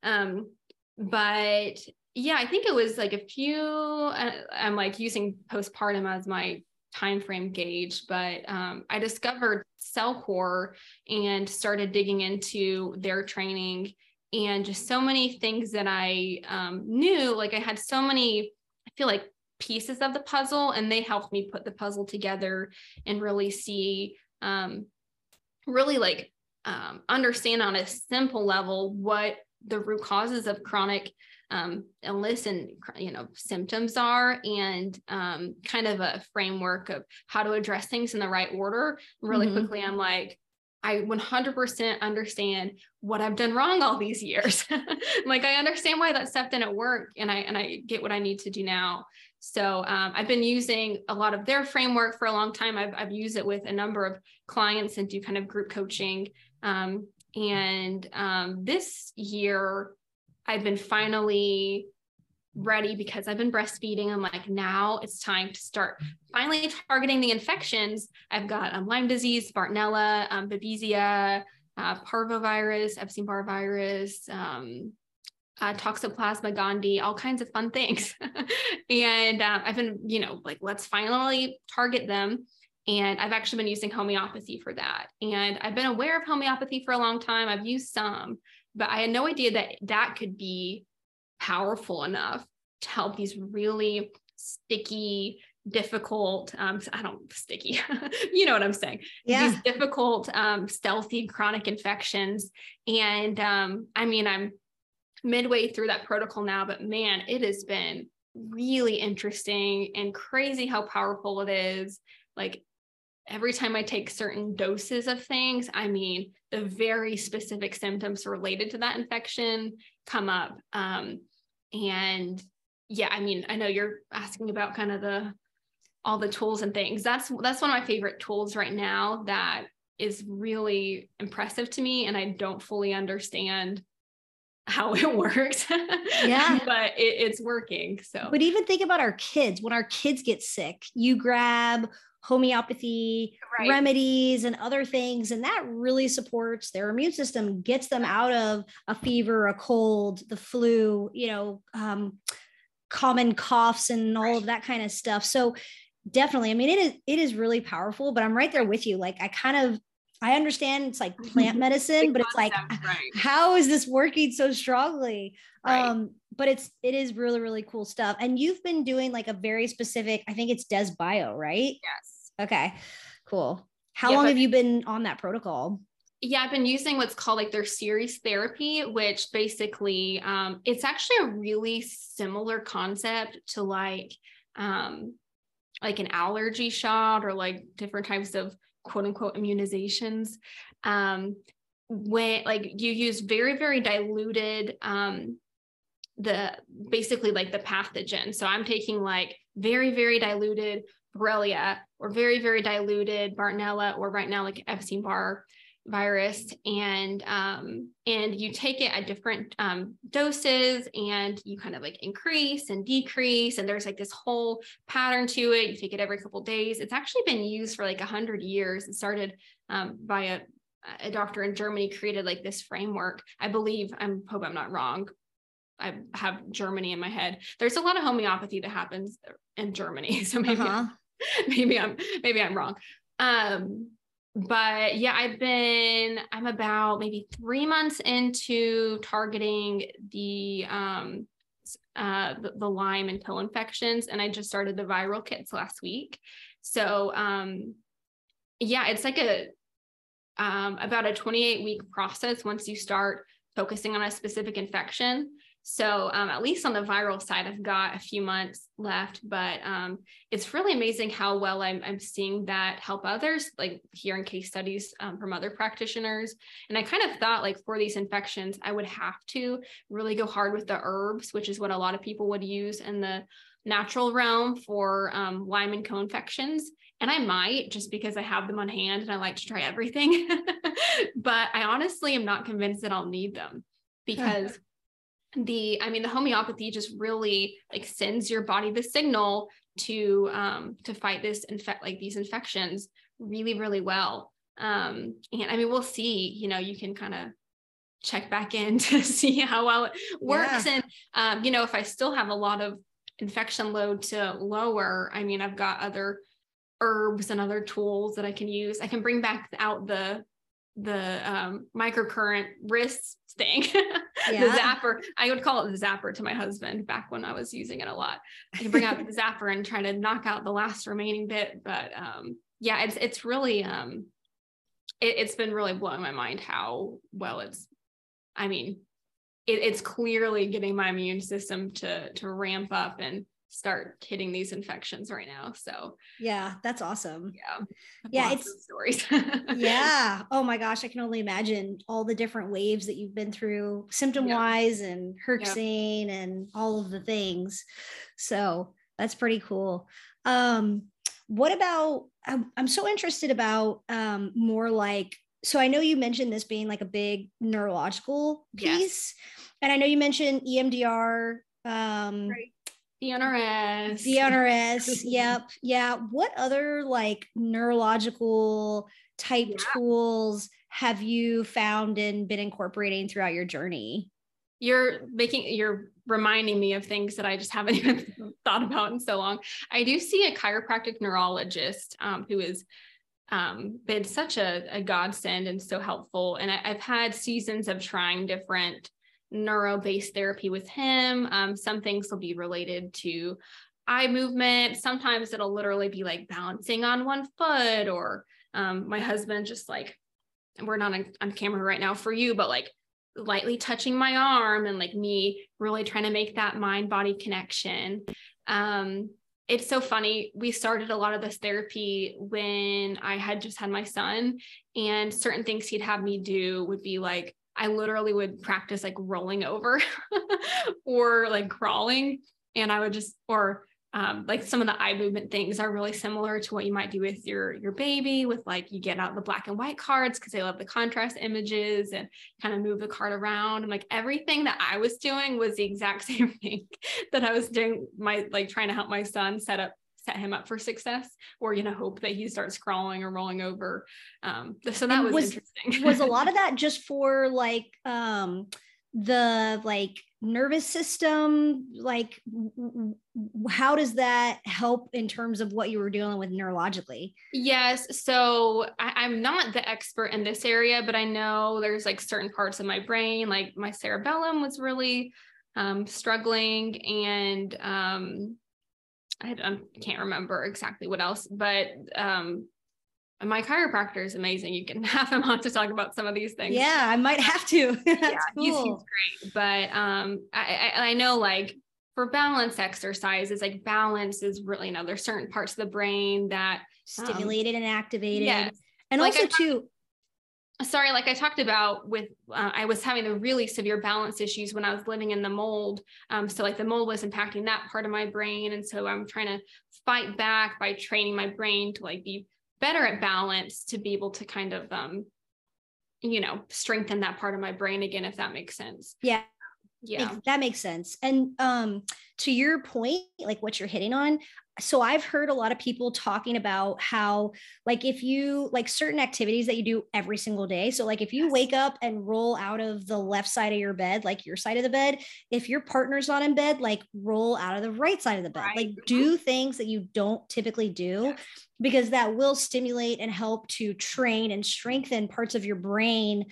um, but yeah, I think it was like a few. Uh, I'm like using postpartum as my time frame gauge, but um, I discovered Cellcore and started digging into their training and just so many things that I um, knew. Like I had so many, I feel like pieces of the puzzle, and they helped me put the puzzle together and really see, um, really like um, understand on a simple level what the root causes of chronic um, illness and you know symptoms are and um, kind of a framework of how to address things in the right order. Really mm-hmm. quickly i'm like i 100% understand what i've done wrong all these years. Like i understand why that stuff didn't work and i and i get what i need to do now. So um, i've been using a lot of their framework for a long time. I've, I've used it with a number of clients and do kind of group coaching um, and um, this year, I've been finally ready because I've been breastfeeding. I'm like, now it's time to start finally targeting the infections. I've got um, Lyme disease, Bartonella, um, Babesia, uh, parvovirus, Epstein-Barr virus, um, uh, Toxoplasma gondii, all kinds of fun things. and uh, I've been, you know, like, let's finally target them. And I've actually been using homeopathy for that. And I've been aware of homeopathy for a long time. I've used some, but I had no idea that that could be powerful enough to help these really sticky, difficult, um, I don't sticky, you know what I'm saying? Yeah. These difficult, um, stealthy chronic infections. And um, I mean, I'm midway through that protocol now, but man, it has been really interesting and crazy how powerful it is. Like every time I take certain doses of things, I mean, the very specific symptoms related to that infection come up. Um, and yeah, I mean, I know you're asking about kind of the all the tools and things. That's that's one of my favorite tools right now that is really impressive to me, and I don't fully understand how it works. yeah. but it, it's working. So, but even think about our kids. When our kids get sick, you grab homeopathy right. remedies and other things and that really supports their immune system gets them out of a fever a cold the flu you know um, common coughs and all right. of that kind of stuff so definitely i mean it is it is really powerful but i'm right there with you like i kind of i understand it's like plant medicine but it's like right. how is this working so strongly um but it's it is really really cool stuff. And you've been doing like a very specific i think it's DesBio right? Yes. Okay cool. How yeah, long have you been on that protocol? Yeah i've been using what's called like their series therapy which basically um, it's actually a really similar concept to like um, like an allergy shot or like different types of quote unquote immunizations. Um, when like you use very very diluted um, the basically like the pathogen. So I'm taking like very, very diluted Borrelia or very, very diluted Bartonella or right now like Epstein Barr virus. And um and you take it at different um doses and you kind of like increase and decrease. And there's like this whole pattern to it. You take it every couple days. It's actually been used for like a hundred years. It started um, by a a doctor in Germany created like this framework. I believe I'm hope I'm not wrong, I have Germany in my head. There's a lot of homeopathy that happens in Germany. So maybe uh-huh. maybe I'm maybe I'm wrong. Um, but yeah, I've been I'm about maybe three months into targeting the um uh the, the Lyme and co-infections, and I just started the viral kits last week. So um yeah, it's like a um about a 28 week process once you start focusing on a specific infection So um, at least on the viral side, I've got a few months left, but um, it's really amazing how well I'm, I'm seeing that help others, like hearing case studies um, from other practitioners. And I kind of thought like for these infections, I would have to really go hard with the herbs, which is what a lot of people would use in the natural realm for um, Lyme and co-infections. And I might just because I have them on hand and I like to try everything. but I honestly am not convinced that I'll need them because the i mean the homeopathy just really like sends your body the signal to um to fight this infect like these infections really really well. Um and i mean we'll see you know you can kind of check back in to see how well it works. Yeah. and um you know if i still have a lot of infection load to lower i mean i've got other herbs and other tools that i can use. I can bring back out the the um, microcurrent wrist thing, yeah. the zapper. I would call it the zapper to my husband back when I was using it a lot. I can bring out the zapper and try to knock out the last remaining bit. But um, yeah, it's it's really um, it, it's been really blowing my mind how well it's. I mean, it, it's clearly getting my immune system to to ramp up and start hitting these infections right now. So yeah, that's awesome. Yeah. Yeah. It's stories. yeah. Oh my gosh. I can only imagine all the different waves that you've been through symptom wise and Herxing and all of the things. So that's pretty cool. Um, what about, I'm, I'm so interested about um, more like, so I know you mentioned this being like a big neurological piece. Yes. And I know you mentioned EMDR um, right DNRS. DNRS. yep. Yeah. What other like neurological type yeah. tools have you found and been incorporating throughout your journey? You're making, you're reminding me of things that I just haven't even thought about in so long. I do see a chiropractic neurologist um, has um, been such a, a godsend and so helpful. And I, I've had seasons of trying different neuro based therapy with him. Um, some things will be related to eye movement. Sometimes it'll literally be like balancing on one foot, or um, my husband just like, we're not on, on camera right now for you, but like lightly touching my arm and like me really trying to make that mind body connection. Um, it's so funny. We started a lot of this therapy when I had just had my son, and certain things he'd have me do would be like I literally would practice like rolling over or like crawling. And I would just, or um, like some of the eye movement things are really similar to what you might do with your your baby with like you get out the black and white cards because they love the contrast images and kind of move the card around and like everything that I was doing was the exact same thing that I was doing my like trying to help my son set up set him up for success or you know hope that he starts crawling or rolling over. Um so that was, was, interesting. was a lot of that just for like um the like nervous system? Like how does that help in terms of what you were dealing with neurologically? Yes. So I, am not the expert in this area but i know there's like certain parts of my brain like my cerebellum was really um, struggling and um, I, I can't remember exactly what else, but um, my chiropractor is amazing. You can have him on to talk about some of these things. Yeah, I might have to. yeah, cool. he's, he's, great. But um, I, I, I know like for balance exercises, like balance is really, you know, there's certain parts of the brain that um, stimulated and activated. Yes. And like also too, sorry, like I talked about with, uh, I was having the really severe balance issues when I was living in the mold. Um, so like the mold was impacting that part of my brain. And so I'm trying to fight back by training my brain to like be better at balance to be able to kind of, um, you know, strengthen that part of my brain again, if that makes sense. Yeah. Yeah. that makes sense. And um, to your point, like what you're hitting on, so I've heard a lot of people talking about how, like, if you like certain activities that you do every single day. So, like, if you yes. wake up and roll out of the left side of your bed, like your side of the bed, if your partner's not in bed, like roll out of the right side of the bed, right. like do things that you don't typically do. Yes. Because that will stimulate and help to train and strengthen parts of your brain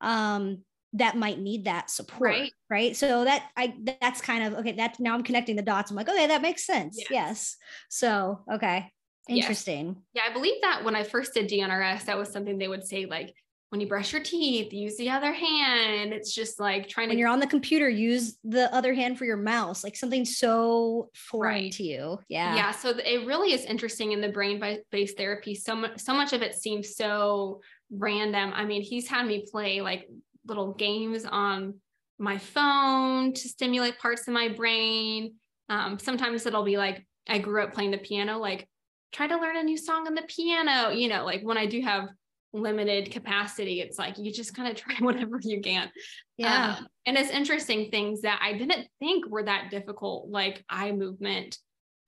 um, that might need that support right. right so that i that's kind of okay that now i'm connecting the dots i'm like okay that makes sense yes, yes. so okay interesting yes. yeah i believe that when i first did dnrs that was something they would say like when you brush your teeth, use the other hand. It's just like trying to. when you're on the computer, use the other hand for your mouse, like something so foreign right. to you. Yeah. Yeah. So it really is interesting in the brain based therapy. So much, so much of it seems so random. I mean, he's had me play like little games on my phone to stimulate parts of my brain. Um, sometimes it'll be like, I grew up playing the piano, like try to learn a new song on the piano, you know, like when I do have limited capacity it's like you just kind of try whatever you can. Yeah. Um, and it's interesting things that i didn't think were that difficult like eye movement.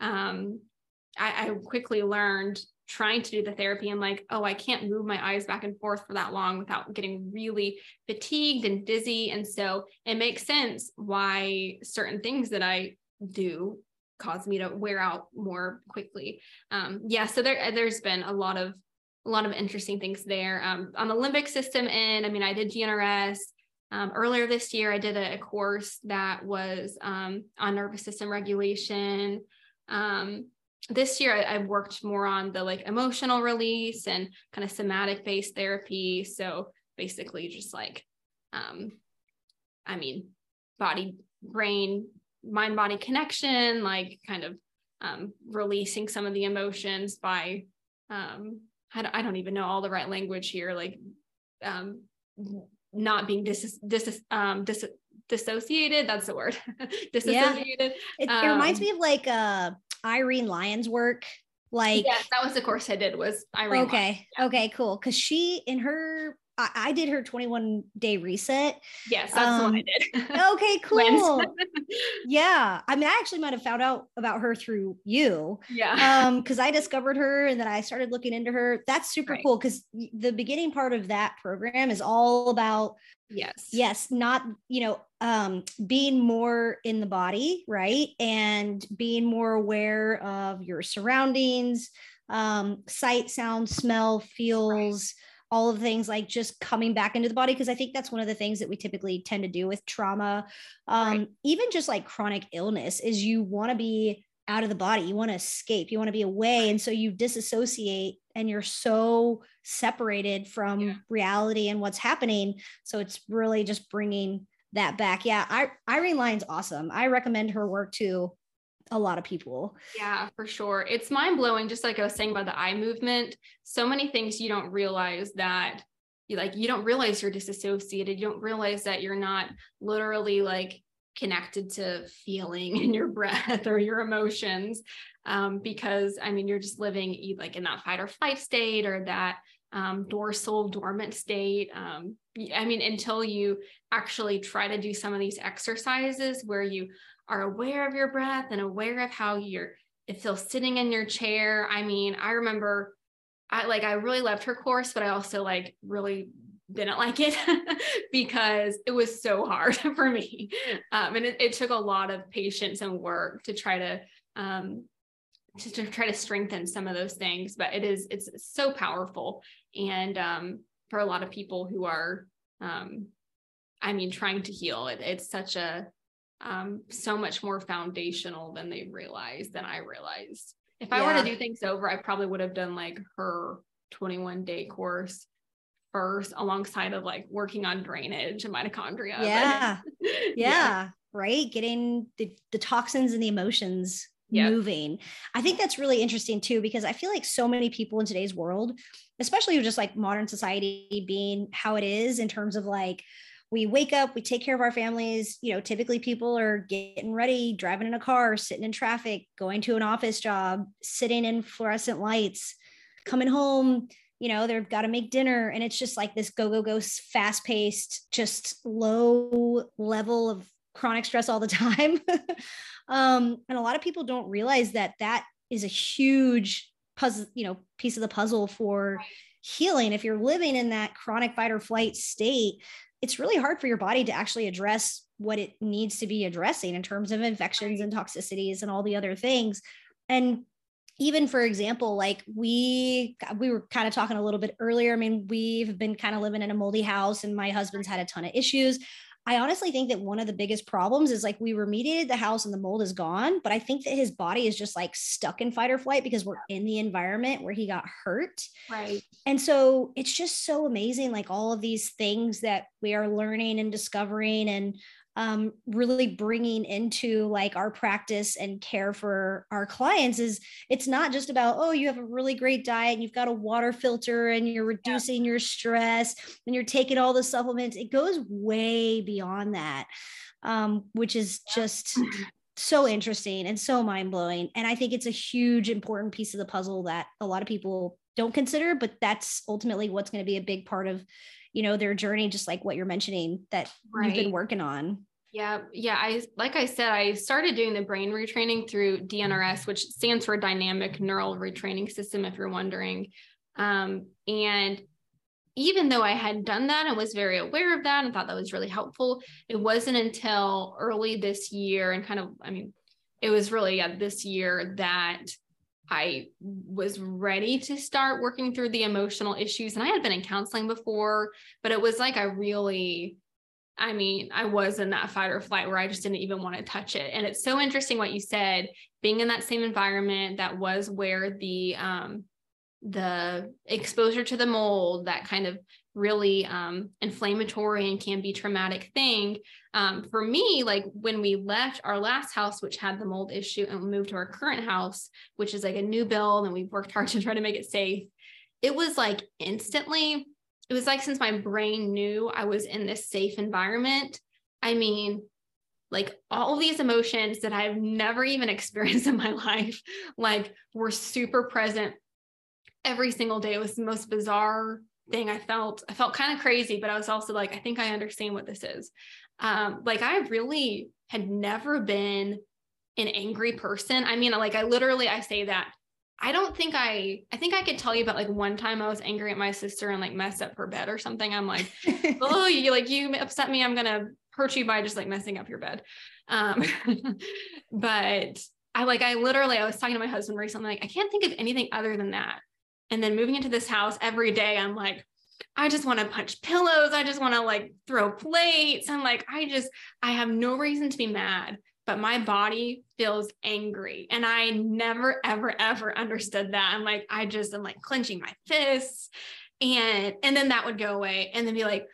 Um I, I quickly learned trying to do the therapy and like oh i can't move my eyes back and forth for that long without getting really fatigued and dizzy and so it makes sense why certain things that i do cause me to wear out more quickly um yeah so there there's been a lot of a lot of interesting things there. Um, on the limbic system end, I mean, I did DNRS. Um, earlier this year, I did a, a course that was um, on nervous system regulation. Um, this year, I, have worked more on the like emotional release and kind of somatic based therapy. So basically, just like, um, I mean, body, brain, mind body connection, like kind of um, releasing some of the emotions by um, I don't, I don't even know all the right language here, like um, not being dis, dis, um, dis, dissociated. That's the word. disassociated. Yeah. It, it reminds me um, of like uh, Irene Lyon's work. Like, yes, that was the course I did was Irene. Okay. Yeah. Okay, cool. Cause she, in her I, I did her 21 day reset. Yes, that's um, one I um, did. okay, cool. yeah. I mean, I actually might have found out about her through you. Yeah. Um, because I discovered her and then I started looking into her. That's super right. cool because the beginning part of that program is all about yes, yes, not you know, um, being more in the body, right? And being more aware of your surroundings, um, sight, sound, smell, feels. Right all of the things like just coming back into the body because i think that's one of the things that we typically tend to do with trauma. Um, right. even just like chronic illness is you want to be out of the body you want to escape you want to be away and so you disassociate and you're so separated from yeah. reality and what's happening so it's really just bringing that back. Yeah I, irene lyon's awesome. I recommend her work too a lot of people. Yeah, for sure. It's mind blowing, just like I was saying about the eye movement. So many things you don't realize that you like, you don't realize you're disassociated. You don't realize that you're not literally like connected to feeling in your breath or your emotions. Um, because I mean, you're just living like in that fight or flight state or that um, dorsal dormant state. Um, I mean, until you actually try to do some of these exercises where you are aware of your breath and aware of how you're it feels sitting in your chair. I mean, I remember I like I really loved her course, but I also like really didn't like it because it was so hard for me. Um, and it, it, took a lot of patience and work to try to um, to, to, try to strengthen some of those things. But it is it's so powerful, and um, for a lot of people who are, um, I mean, trying to heal, it, it's such a um, so much more foundational than they realized than I realized. If I yeah. were to do things over, I probably would have done like her 21 day course first alongside of like working on drainage and mitochondria. Yeah. yeah. yeah. Right. Getting the, the toxins and the emotions yep. moving. I think that's really interesting too, because I feel like so many people in today's world, especially just like modern society being how it is in terms of like, we wake up, we take care of our families. You know, typically people are getting ready, driving in a car, sitting in traffic, going to an office job, sitting in fluorescent lights, coming home. You know, they've got to make dinner. And it's just like this go, go, go, fast paced, just low level of chronic stress all the time. um, and a lot of people don't realize that that is a huge puzzle, you know, piece of the puzzle for healing. If you're living in that chronic fight or flight state, it's really hard for your body to actually address what it needs to be addressing in terms of infections and toxicities and all the other things. And even for example, like we we were kind of talking a little bit earlier. I mean, we've been kind of living in a moldy house, and my husband's had a ton of issues. I honestly think that one of the biggest problems is like we remediated the house and the mold is gone, but I think that his body is just like stuck in fight or flight because we're in the environment where he got hurt. Right. And so it's just so amazing, like all of these things that we are learning and discovering and um, really bringing into like our practice and care for our clients is it's not just about oh you have a really great diet and you've got a water filter and you're reducing yeah. your stress and you're taking all the supplements it goes way beyond that um, which is just so interesting and so mind-blowing and i think it's a huge important piece of the puzzle that a lot of people don't consider but that's ultimately what's going to be a big part of you know their journey just like what you're mentioning that right. you've been working on yeah yeah i like i said i started doing the brain retraining through dnrs which stands for dynamic neural retraining system if you're wondering um, and even though i had done that and was very aware of that and thought that was really helpful it wasn't until early this year and kind of i mean it was really yeah, this year that I was ready to start working through the emotional issues. And I had been in counseling before, but it was like I really, I mean, I was in that fight or flight where I just didn't even want to touch it. And it's so interesting what you said, being in that same environment that was where the um the exposure to the mold, that kind of really um, inflammatory and can be traumatic thing. Um, for me, like when we left our last house, which had the mold issue, and we moved to our current house, which is like a new build, and we've worked hard to try to make it safe. It was like instantly, it was like since my brain knew I was in this safe environment. I mean, like all these emotions that I've never even experienced in my life, like were super present every single day. It was the most bizarre thing I felt. I felt kind of crazy, but I was also like, I think I understand what this is. Um, like I really had never been an angry person. I mean, like I literally I say that I don't think I I think I could tell you about like one time I was angry at my sister and like messed up her bed or something. I'm like, oh, you like you upset me. I'm gonna hurt you by just like messing up your bed. Um, but I like I literally I was talking to my husband recently, like I can't think of anything other than that. And then moving into this house every day, I'm like, I just want to punch pillows. I just want to like throw plates. I'm like, I just, I have no reason to be mad, but my body feels angry. And I never, ever, ever understood that. I'm like, I just am like clenching my fists. And, and then that would go away and then be like,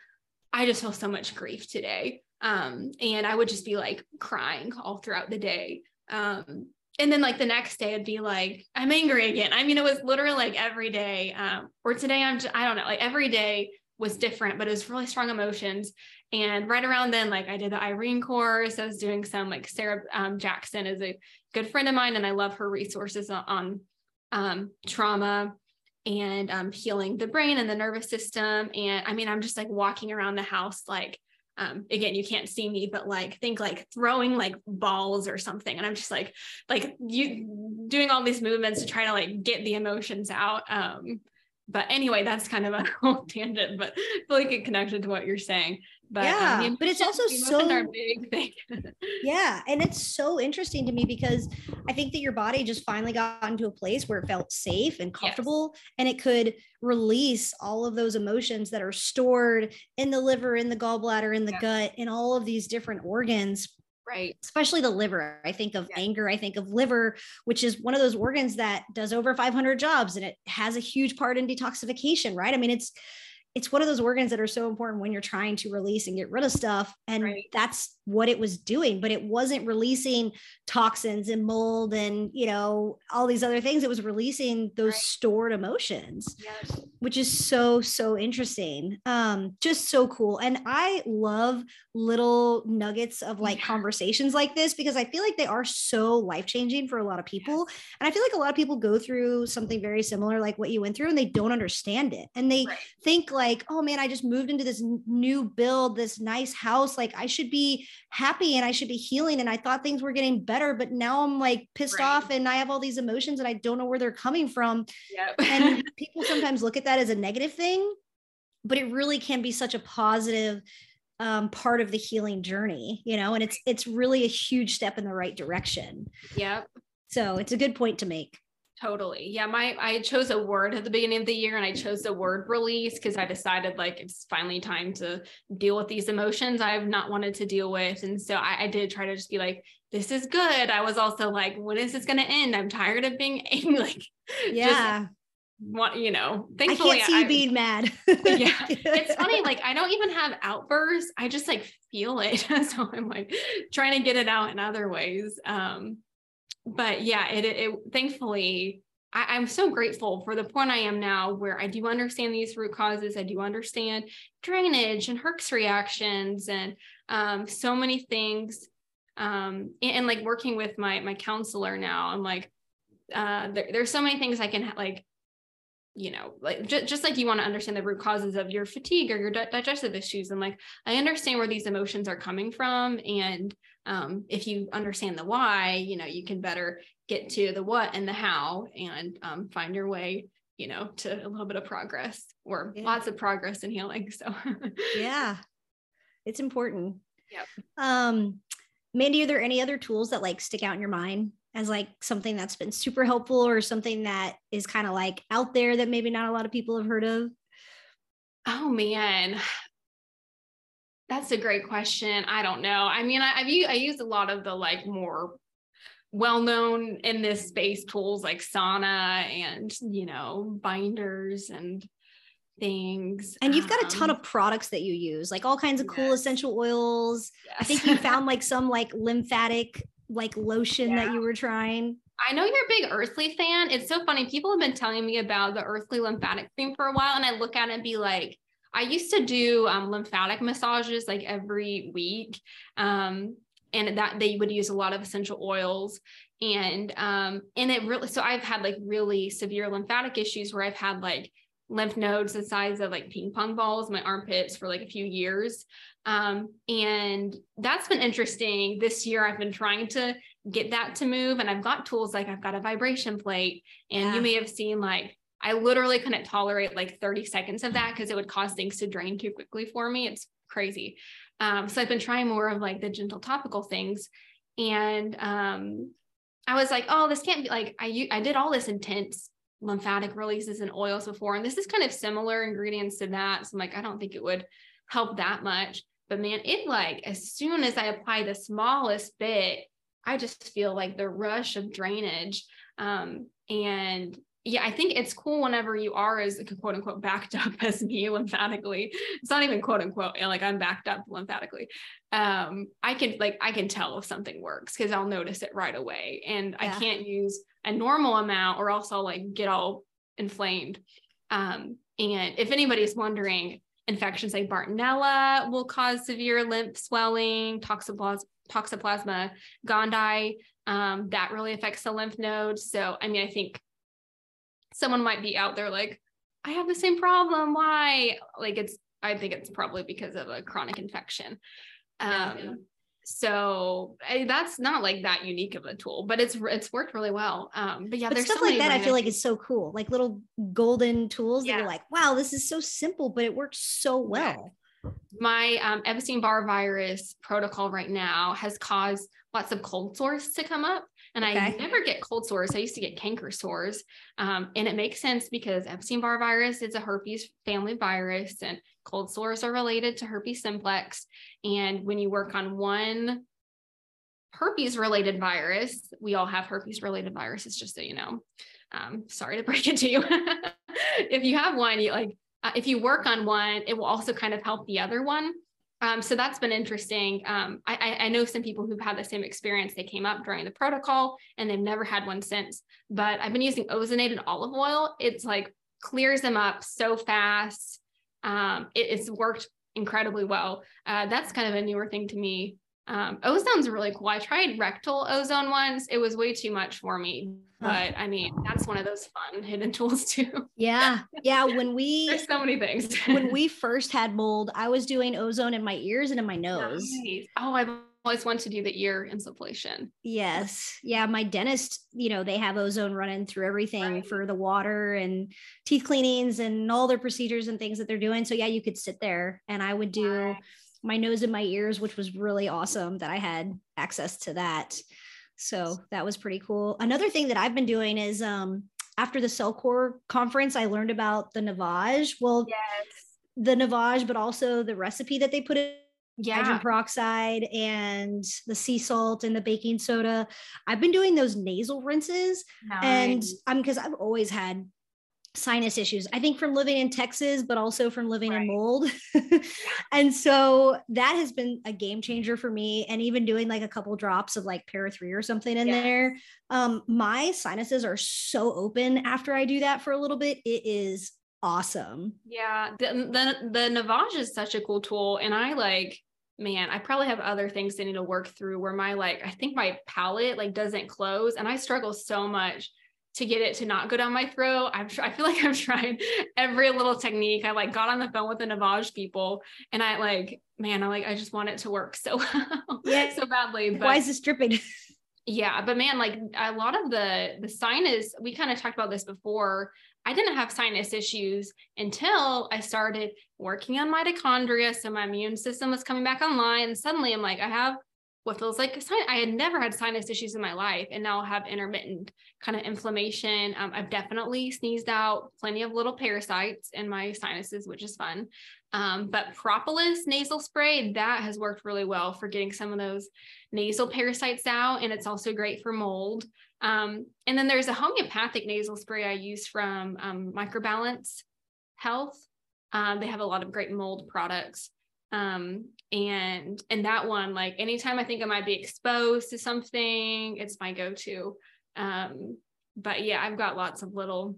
I just feel so much grief today. Um, and I would just be like crying all throughout the day. Um, and then like the next day it'd be like i'm angry again. I mean it was literally like every day um, or today i'm just, i don't know like every day was different but it was really strong emotions. And right around then like i did the irene course. I was doing some like sarah um, jackson is a good friend of mine and i love her resources on, um, trauma and um, healing the brain and the nervous system. And i mean i'm just like walking around the house like um, again you can't see me but like think like throwing like balls or something. And i'm just like like you doing all these movements to try to like get the emotions out um but anyway that's kind of a whole tangent but I feel like it connected to what you're saying but um, yeah um, but it's also so big thing yeah and it's so interesting to me because i think that your body just finally got into a place where it felt safe and comfortable yes. and it could release all of those emotions that are stored in the liver in the gallbladder in the yeah. gut in all of these different organs right especially the liver i think of yeah. anger i think of liver which is one of those organs that does over 500 jobs and it has a huge part in detoxification right i mean it's it's one of those organs that are so important when you're trying to release and get rid of stuff and right. that's what it was doing but it wasn't releasing toxins and mold and you know all these other things it was releasing those right. stored emotions yes. which is so so interesting um just so cool and i love little nuggets of like yeah. conversations like this because i feel like they are so life changing for a lot of people yes. and i feel like a lot of people go through something very similar like what you went through and they don't understand it and they right. think like oh man i just moved into this new build this nice house like i should be happy and I should be healing. And I thought things were getting better, but now I'm like pissed right. off and I have all these emotions and I don't know where they're coming from. Yep. and people sometimes look at that as a negative thing, but it really can be such a positive um, part of the healing journey, you know, and it's it's really a huge step in the right direction. Yep. So it's a good point to make. Totally. Yeah. My, I chose a word at the beginning of the year and I chose the word release because I decided like it's finally time to deal with these emotions I've not wanted to deal with. And so I, I did try to just be like, this is good. I was also like, when is this going to end? I'm tired of being angry. like, yeah. What, you know, thankfully I can't see I, being mad. yeah. It's funny. Like I don't even have outbursts. I just like feel it. so I'm like trying to get it out in other ways. Um, but yeah, it, it, it thankfully I, am so grateful for the point I am now where I do understand these root causes. I do understand drainage and Herx reactions and um, so many things. Um, and, and, like working with my my counselor now, I'm like, uh, there, there's so many things I can like, you know, like j- just like you want to understand the root causes of your fatigue or your di- digestive issues. And like, I understand where these emotions are coming from, and um, if you understand the why, you know, you can better get to the what and the how and um, find your way, you know, to a little bit of progress or yeah. lots of progress in healing. So, yeah, it's important. Yep. Um, Mandy, are there any other tools that like stick out in your mind as like something that's been super helpful or something that is kind of like out there that maybe not a lot of people have heard of? Oh man, that's a great question. I don't know. I mean, I, have used, I use a lot of the like more well-known in this space tools like sauna and you know binders and things and you've got a ton um, of products that you use like all kinds of yes. cool essential oils yes. i think you found like some like lymphatic like lotion yeah. that you were trying I know you're a big Earthley fan. It's so funny. People have been telling me about the Earthley lymphatic cream for a while, and I look at it and be like, I used to do um, lymphatic massages like every week. Um, and that they would use a lot of essential oils and um and it really so I've had like really severe lymphatic issues where I've had like lymph nodes the size of like ping pong balls my armpits for like a few years um and that's been interesting this year I've been trying to get that to move and I've got tools like I've got a vibration plate and yeah. you may have seen like I literally couldn't tolerate like 30 seconds of that because it would cause things to drain too quickly for me. It's crazy. Um, so I've been trying more of like the gentle topical things. And um, I was like, oh, this can't be like, I, I did all this intense lymphatic releases and oils before. And this is kind of similar ingredients to that. So I'm like, I don't think it would help that much. But man, it like, as soon as I apply the smallest bit, I just feel like the rush of drainage. Um, and yeah, I think it's cool whenever you are as quote unquote backed up as me lymphatically. It's not even quote unquote, like I'm backed up lymphatically. Um, I can like I can tell if something works because I'll notice it right away. And yeah. I can't use a normal amount or else I'll like get all inflamed. Um, and if anybody's wondering, infections like Bartonella will cause severe lymph swelling, toxoplasma, toxoplasma gondii. Um, that really affects the lymph nodes. So, I mean, I think someone might be out there like, I have the same problem. Why? Like it's, I think it's probably because of a chronic infection. Um, yeah. So I, that's not like that unique of a tool, but it's it's worked really well. Um, but yeah, but there's stuff so like that. I feel like is so cool, like little golden tools yeah. that you're like, wow, this is so simple, but it works so well. My um, Epstein Barr virus protocol right now has caused lots of cold sores to come up. And okay. I never get cold sores. I used to get canker sores. Um, and it makes sense because Epstein Barr virus is a herpes family virus, and cold sores are related to herpes simplex. And when you work on one herpes related virus, we all have herpes related viruses, just so you know. Um, sorry to break it to you. if you have one, you like, uh, if you work on one, it will also kind of help the other one. Um, so that's been interesting. Um, I, I, know some people who've had the same experience. They came up during the protocol and they've never had one since. But I've been using ozonated olive oil. It's like clears them up so fast. Um, it, it's worked incredibly well. Uh, that's kind of a newer thing to me. Um, ozone's really cool. I tried rectal ozone once. It was way too much for me, but I mean, that's one of those fun hidden tools too. Yeah. Yeah. When we, there's so many things. when we first had mold, I was doing ozone in my ears and in my nose. Nice. Oh, I've always wanted to do the ear insufflation. Yes. Yeah. My dentist, you know, they have ozone running through everything right. for the water and teeth cleanings and all their procedures and things that they're doing. So yeah, you could sit there and I would do. Right my nose and my ears, which was really awesome that I had access to that. So that was pretty cool. Another thing that I've been doing is um after the Cellcore conference, I learned about the Navage. Well, yes. the Navage, but also the recipe that they put in yeah. hydrogen peroxide and the sea salt and the baking soda. I've been doing those nasal rinses, nice. and I'm because I've always had sinus issues. I think from living in Texas, but also from living right. in mold. and so that has been a game changer for me. And even doing like a couple drops of like para three or something in yeah. there. Um, my sinuses are so open after I do that for a little bit. It is awesome. Yeah. The, the, the Navage is such a cool tool. And I like, man, I probably have other things I need to work through where my like, I think my palate like doesn't close and I struggle so much to get it to not go down my throat. I'm I feel like I've tried every little technique. I like got on the phone with the Navage people and I like, man, I like I just want it to work so well, yeah. so badly. But why is this dripping? yeah, but man, like a lot of the the sinus, we kind of talked about this before. I didn't have sinus issues until I started working on mitochondria. So my immune system was coming back online. And suddenly I'm like, I have what feels like. I had never had sinus issues in my life, and now have intermittent kind of inflammation. Um, I've definitely sneezed out plenty of little parasites in my sinuses, which is fun. Um, but propolis nasal spray that has worked really well for getting some of those nasal parasites out, and it's also great for mold. Um, and then there's a homeopathic nasal spray I use from um, Microbalance Health. Um, they have a lot of great mold products um and and that one like anytime i think i might be exposed to something it's my go-to um but yeah i've got lots of little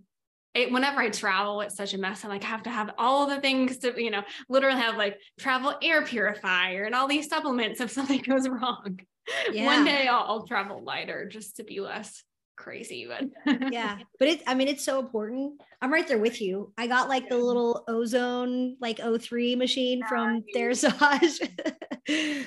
it, whenever I travel, it's such a mess. I'm like, I have to have all the things to, you know, literally have like travel air purifier and all these supplements if something goes wrong. Yeah. One day I'll, I'll travel lighter just to be less crazy but yeah but it i mean it's so important. I'm right there with you. I got like the little ozone like o3 machine yeah, from Therasage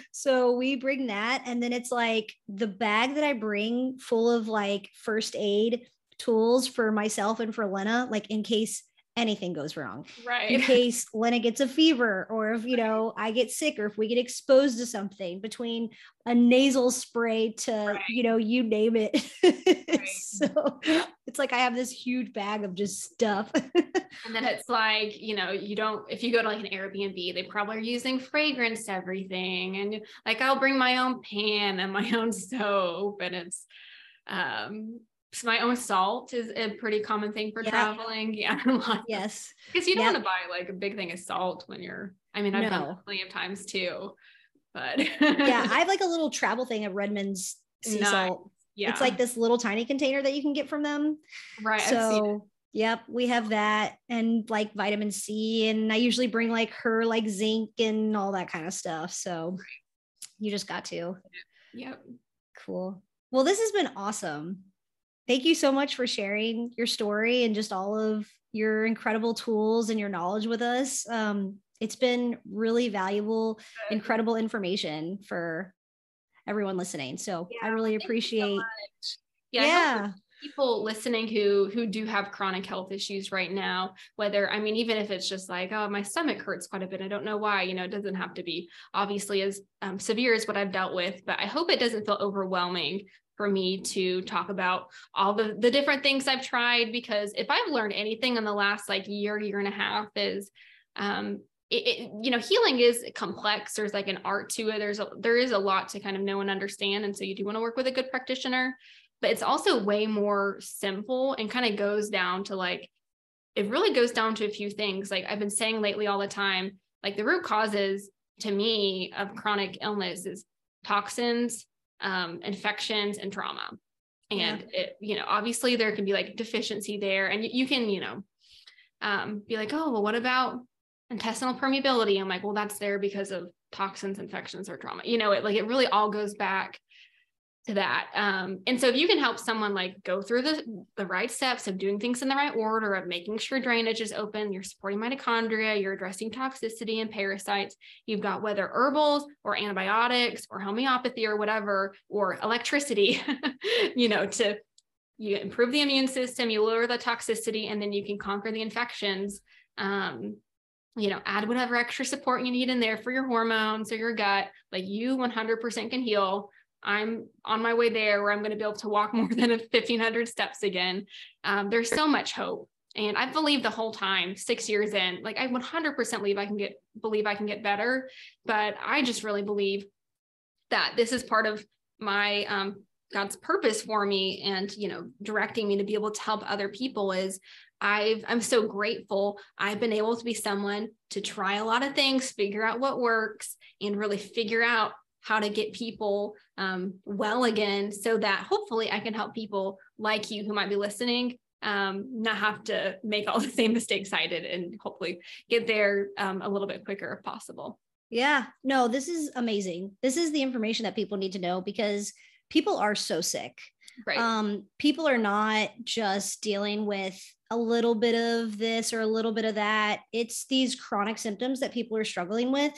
so we bring that and then it's like the bag that i bring full of like first aid tools for myself and for lena like in case anything goes wrong. Right. In case Lena gets a fever or if, you know, I get sick or if we get exposed to something between a nasal spray to, right. you know, you name it. Right. so it's like I have this huge bag of just stuff. and then it's like, you know, you don't, if you go to like an Airbnb, they probably are using fragrance everything. And like I'll bring my own pan and my own soap and it's, um so my own salt is a pretty common thing for yeah. traveling. Yeah. yes. Because you don't yep. want to buy like a big thing of salt when you're, I mean, I've no. done plenty of times too, but yeah, I have like a little travel thing of Redmond's sea salt. Yeah. It's like this little tiny container that you can get from them. Right. So Yep, we have that and like vitamin C and I usually bring like her like zinc and all that kind of stuff. So you just got to. Yep. Cool. Well, this has been awesome thank you so much for sharing your story and just all of your incredible tools and your knowledge with us. Um, it's been really valuable, incredible information for everyone listening. So yeah, I really appreciate. So yeah. yeah people listening who who do have chronic health issues right now whether i mean even if it's just like oh my stomach hurts quite a bit i don't know why you know it doesn't have to be obviously as um, severe as what i've dealt with but i hope it doesn't feel overwhelming for me to talk about all the the different things I've tried because if I've learned anything in the last like year year and a half is um it, it, you know healing is complex. There's like an art to it. There's a there is a lot to kind of know and understand. And so you do want to work with a good practitioner but it's also way more simple and kind of goes down to like it really goes down to a few things. Like I've been saying lately all the time like the root causes to me of chronic illness is toxins um, infections and trauma. And yeah. it, you know, obviously there can be like deficiency there, and you, you can, you know, um, be like, oh, well, what about intestinal permeability? I'm like, well, that's there because of toxins, infections, or trauma. You know, it like it really all goes back to that. Um, and so if you can help someone like go through the, the right steps of doing things in the right order, of making sure drainage is open, you're supporting mitochondria, you're addressing toxicity and parasites, you've got whether herbals or antibiotics or homeopathy or whatever, or electricity, you know, to you improve the immune system, you lower the toxicity, and then you can conquer the infections. Um, you know, add whatever extra support you need in there for your hormones or your gut. Like you 100% can heal I'm on my way there where I'm going to be able to walk more than 1500 steps again. Um, there's so much hope. And I believe the whole time, six years in, like I 100% believe I can get, believe I can get better. But I just really believe that this is part of my um, God's purpose for me and you know directing me to be able to help other people is I've I'm so grateful I've been able to be someone to try a lot of things, figure out what works, and really figure out how to get people um, well again, so that hopefully I can help people like you who might be listening um, not have to make all the same mistakes I did, and hopefully get there um, a little bit quicker if possible. Yeah, no, this is amazing. This is the information that people need to know because people are so sick. Right. Um, people are not just dealing with a little bit of this or a little bit of that. It's these chronic symptoms that people are struggling with.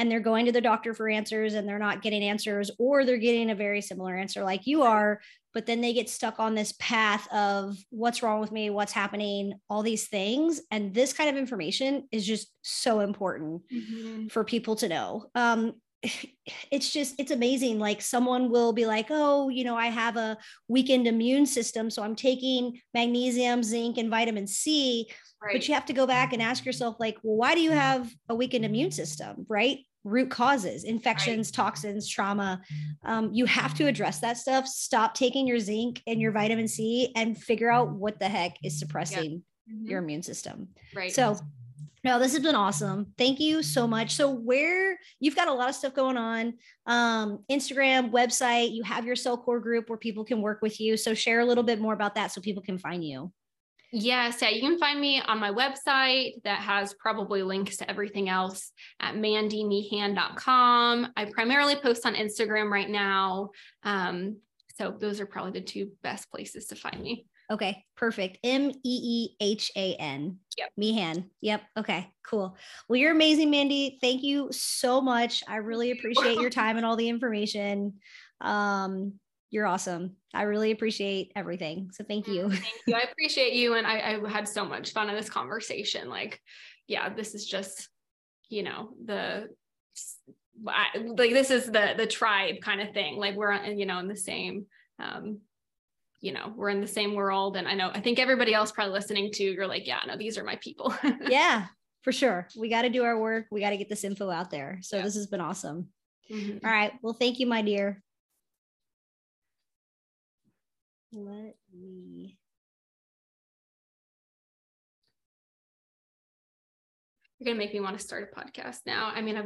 And they're going to the doctor for answers and they're not getting answers, or they're getting a very similar answer like you are. But then they get stuck on this path of what's wrong with me, what's happening, all these things. And this kind of information is just so important mm-hmm. for people to know. Um, it's just it's amazing like someone will be like oh you know i have a weakened immune system so i'm taking magnesium zinc and vitamin c right. but you have to go back and ask yourself like well why do you have a weakened immune system right root causes infections right. toxins trauma um, you have to address that stuff stop taking your zinc and your vitamin c and figure out what the heck is suppressing mm-hmm. your immune system right so no, this has been awesome. Thank you so much. So, where you've got a lot of stuff going on, um, Instagram, website, you have your Cellcore group where people can work with you. So, share a little bit more about that so people can find you. Yes, yeah, you can find me on my website that has probably links to everything else at mandymeehan.com. I primarily post on Instagram right now. Um, so, those are probably the two best places to find me. Okay, perfect. M E E H A N. Yep. Meehan. Yep. Okay, cool. Well, you're amazing, Mandy. Thank you so much. I really appreciate your time and all the information. Um, you're awesome. I really appreciate everything. So thank you. Thank you. I appreciate you. And I, I had so much fun in this conversation. Like, yeah, this is just, you know, the I, like this is the the tribe kind of thing. Like we're you know in the same um you know we're in the same world and i know i think everybody else probably listening to you're like yeah no these are my people yeah for sure we got to do our work we got to get this info out there so yeah. this has been awesome mm-hmm. All right well thank you my dear let me you're gonna make me want to start a podcast now. I mean i've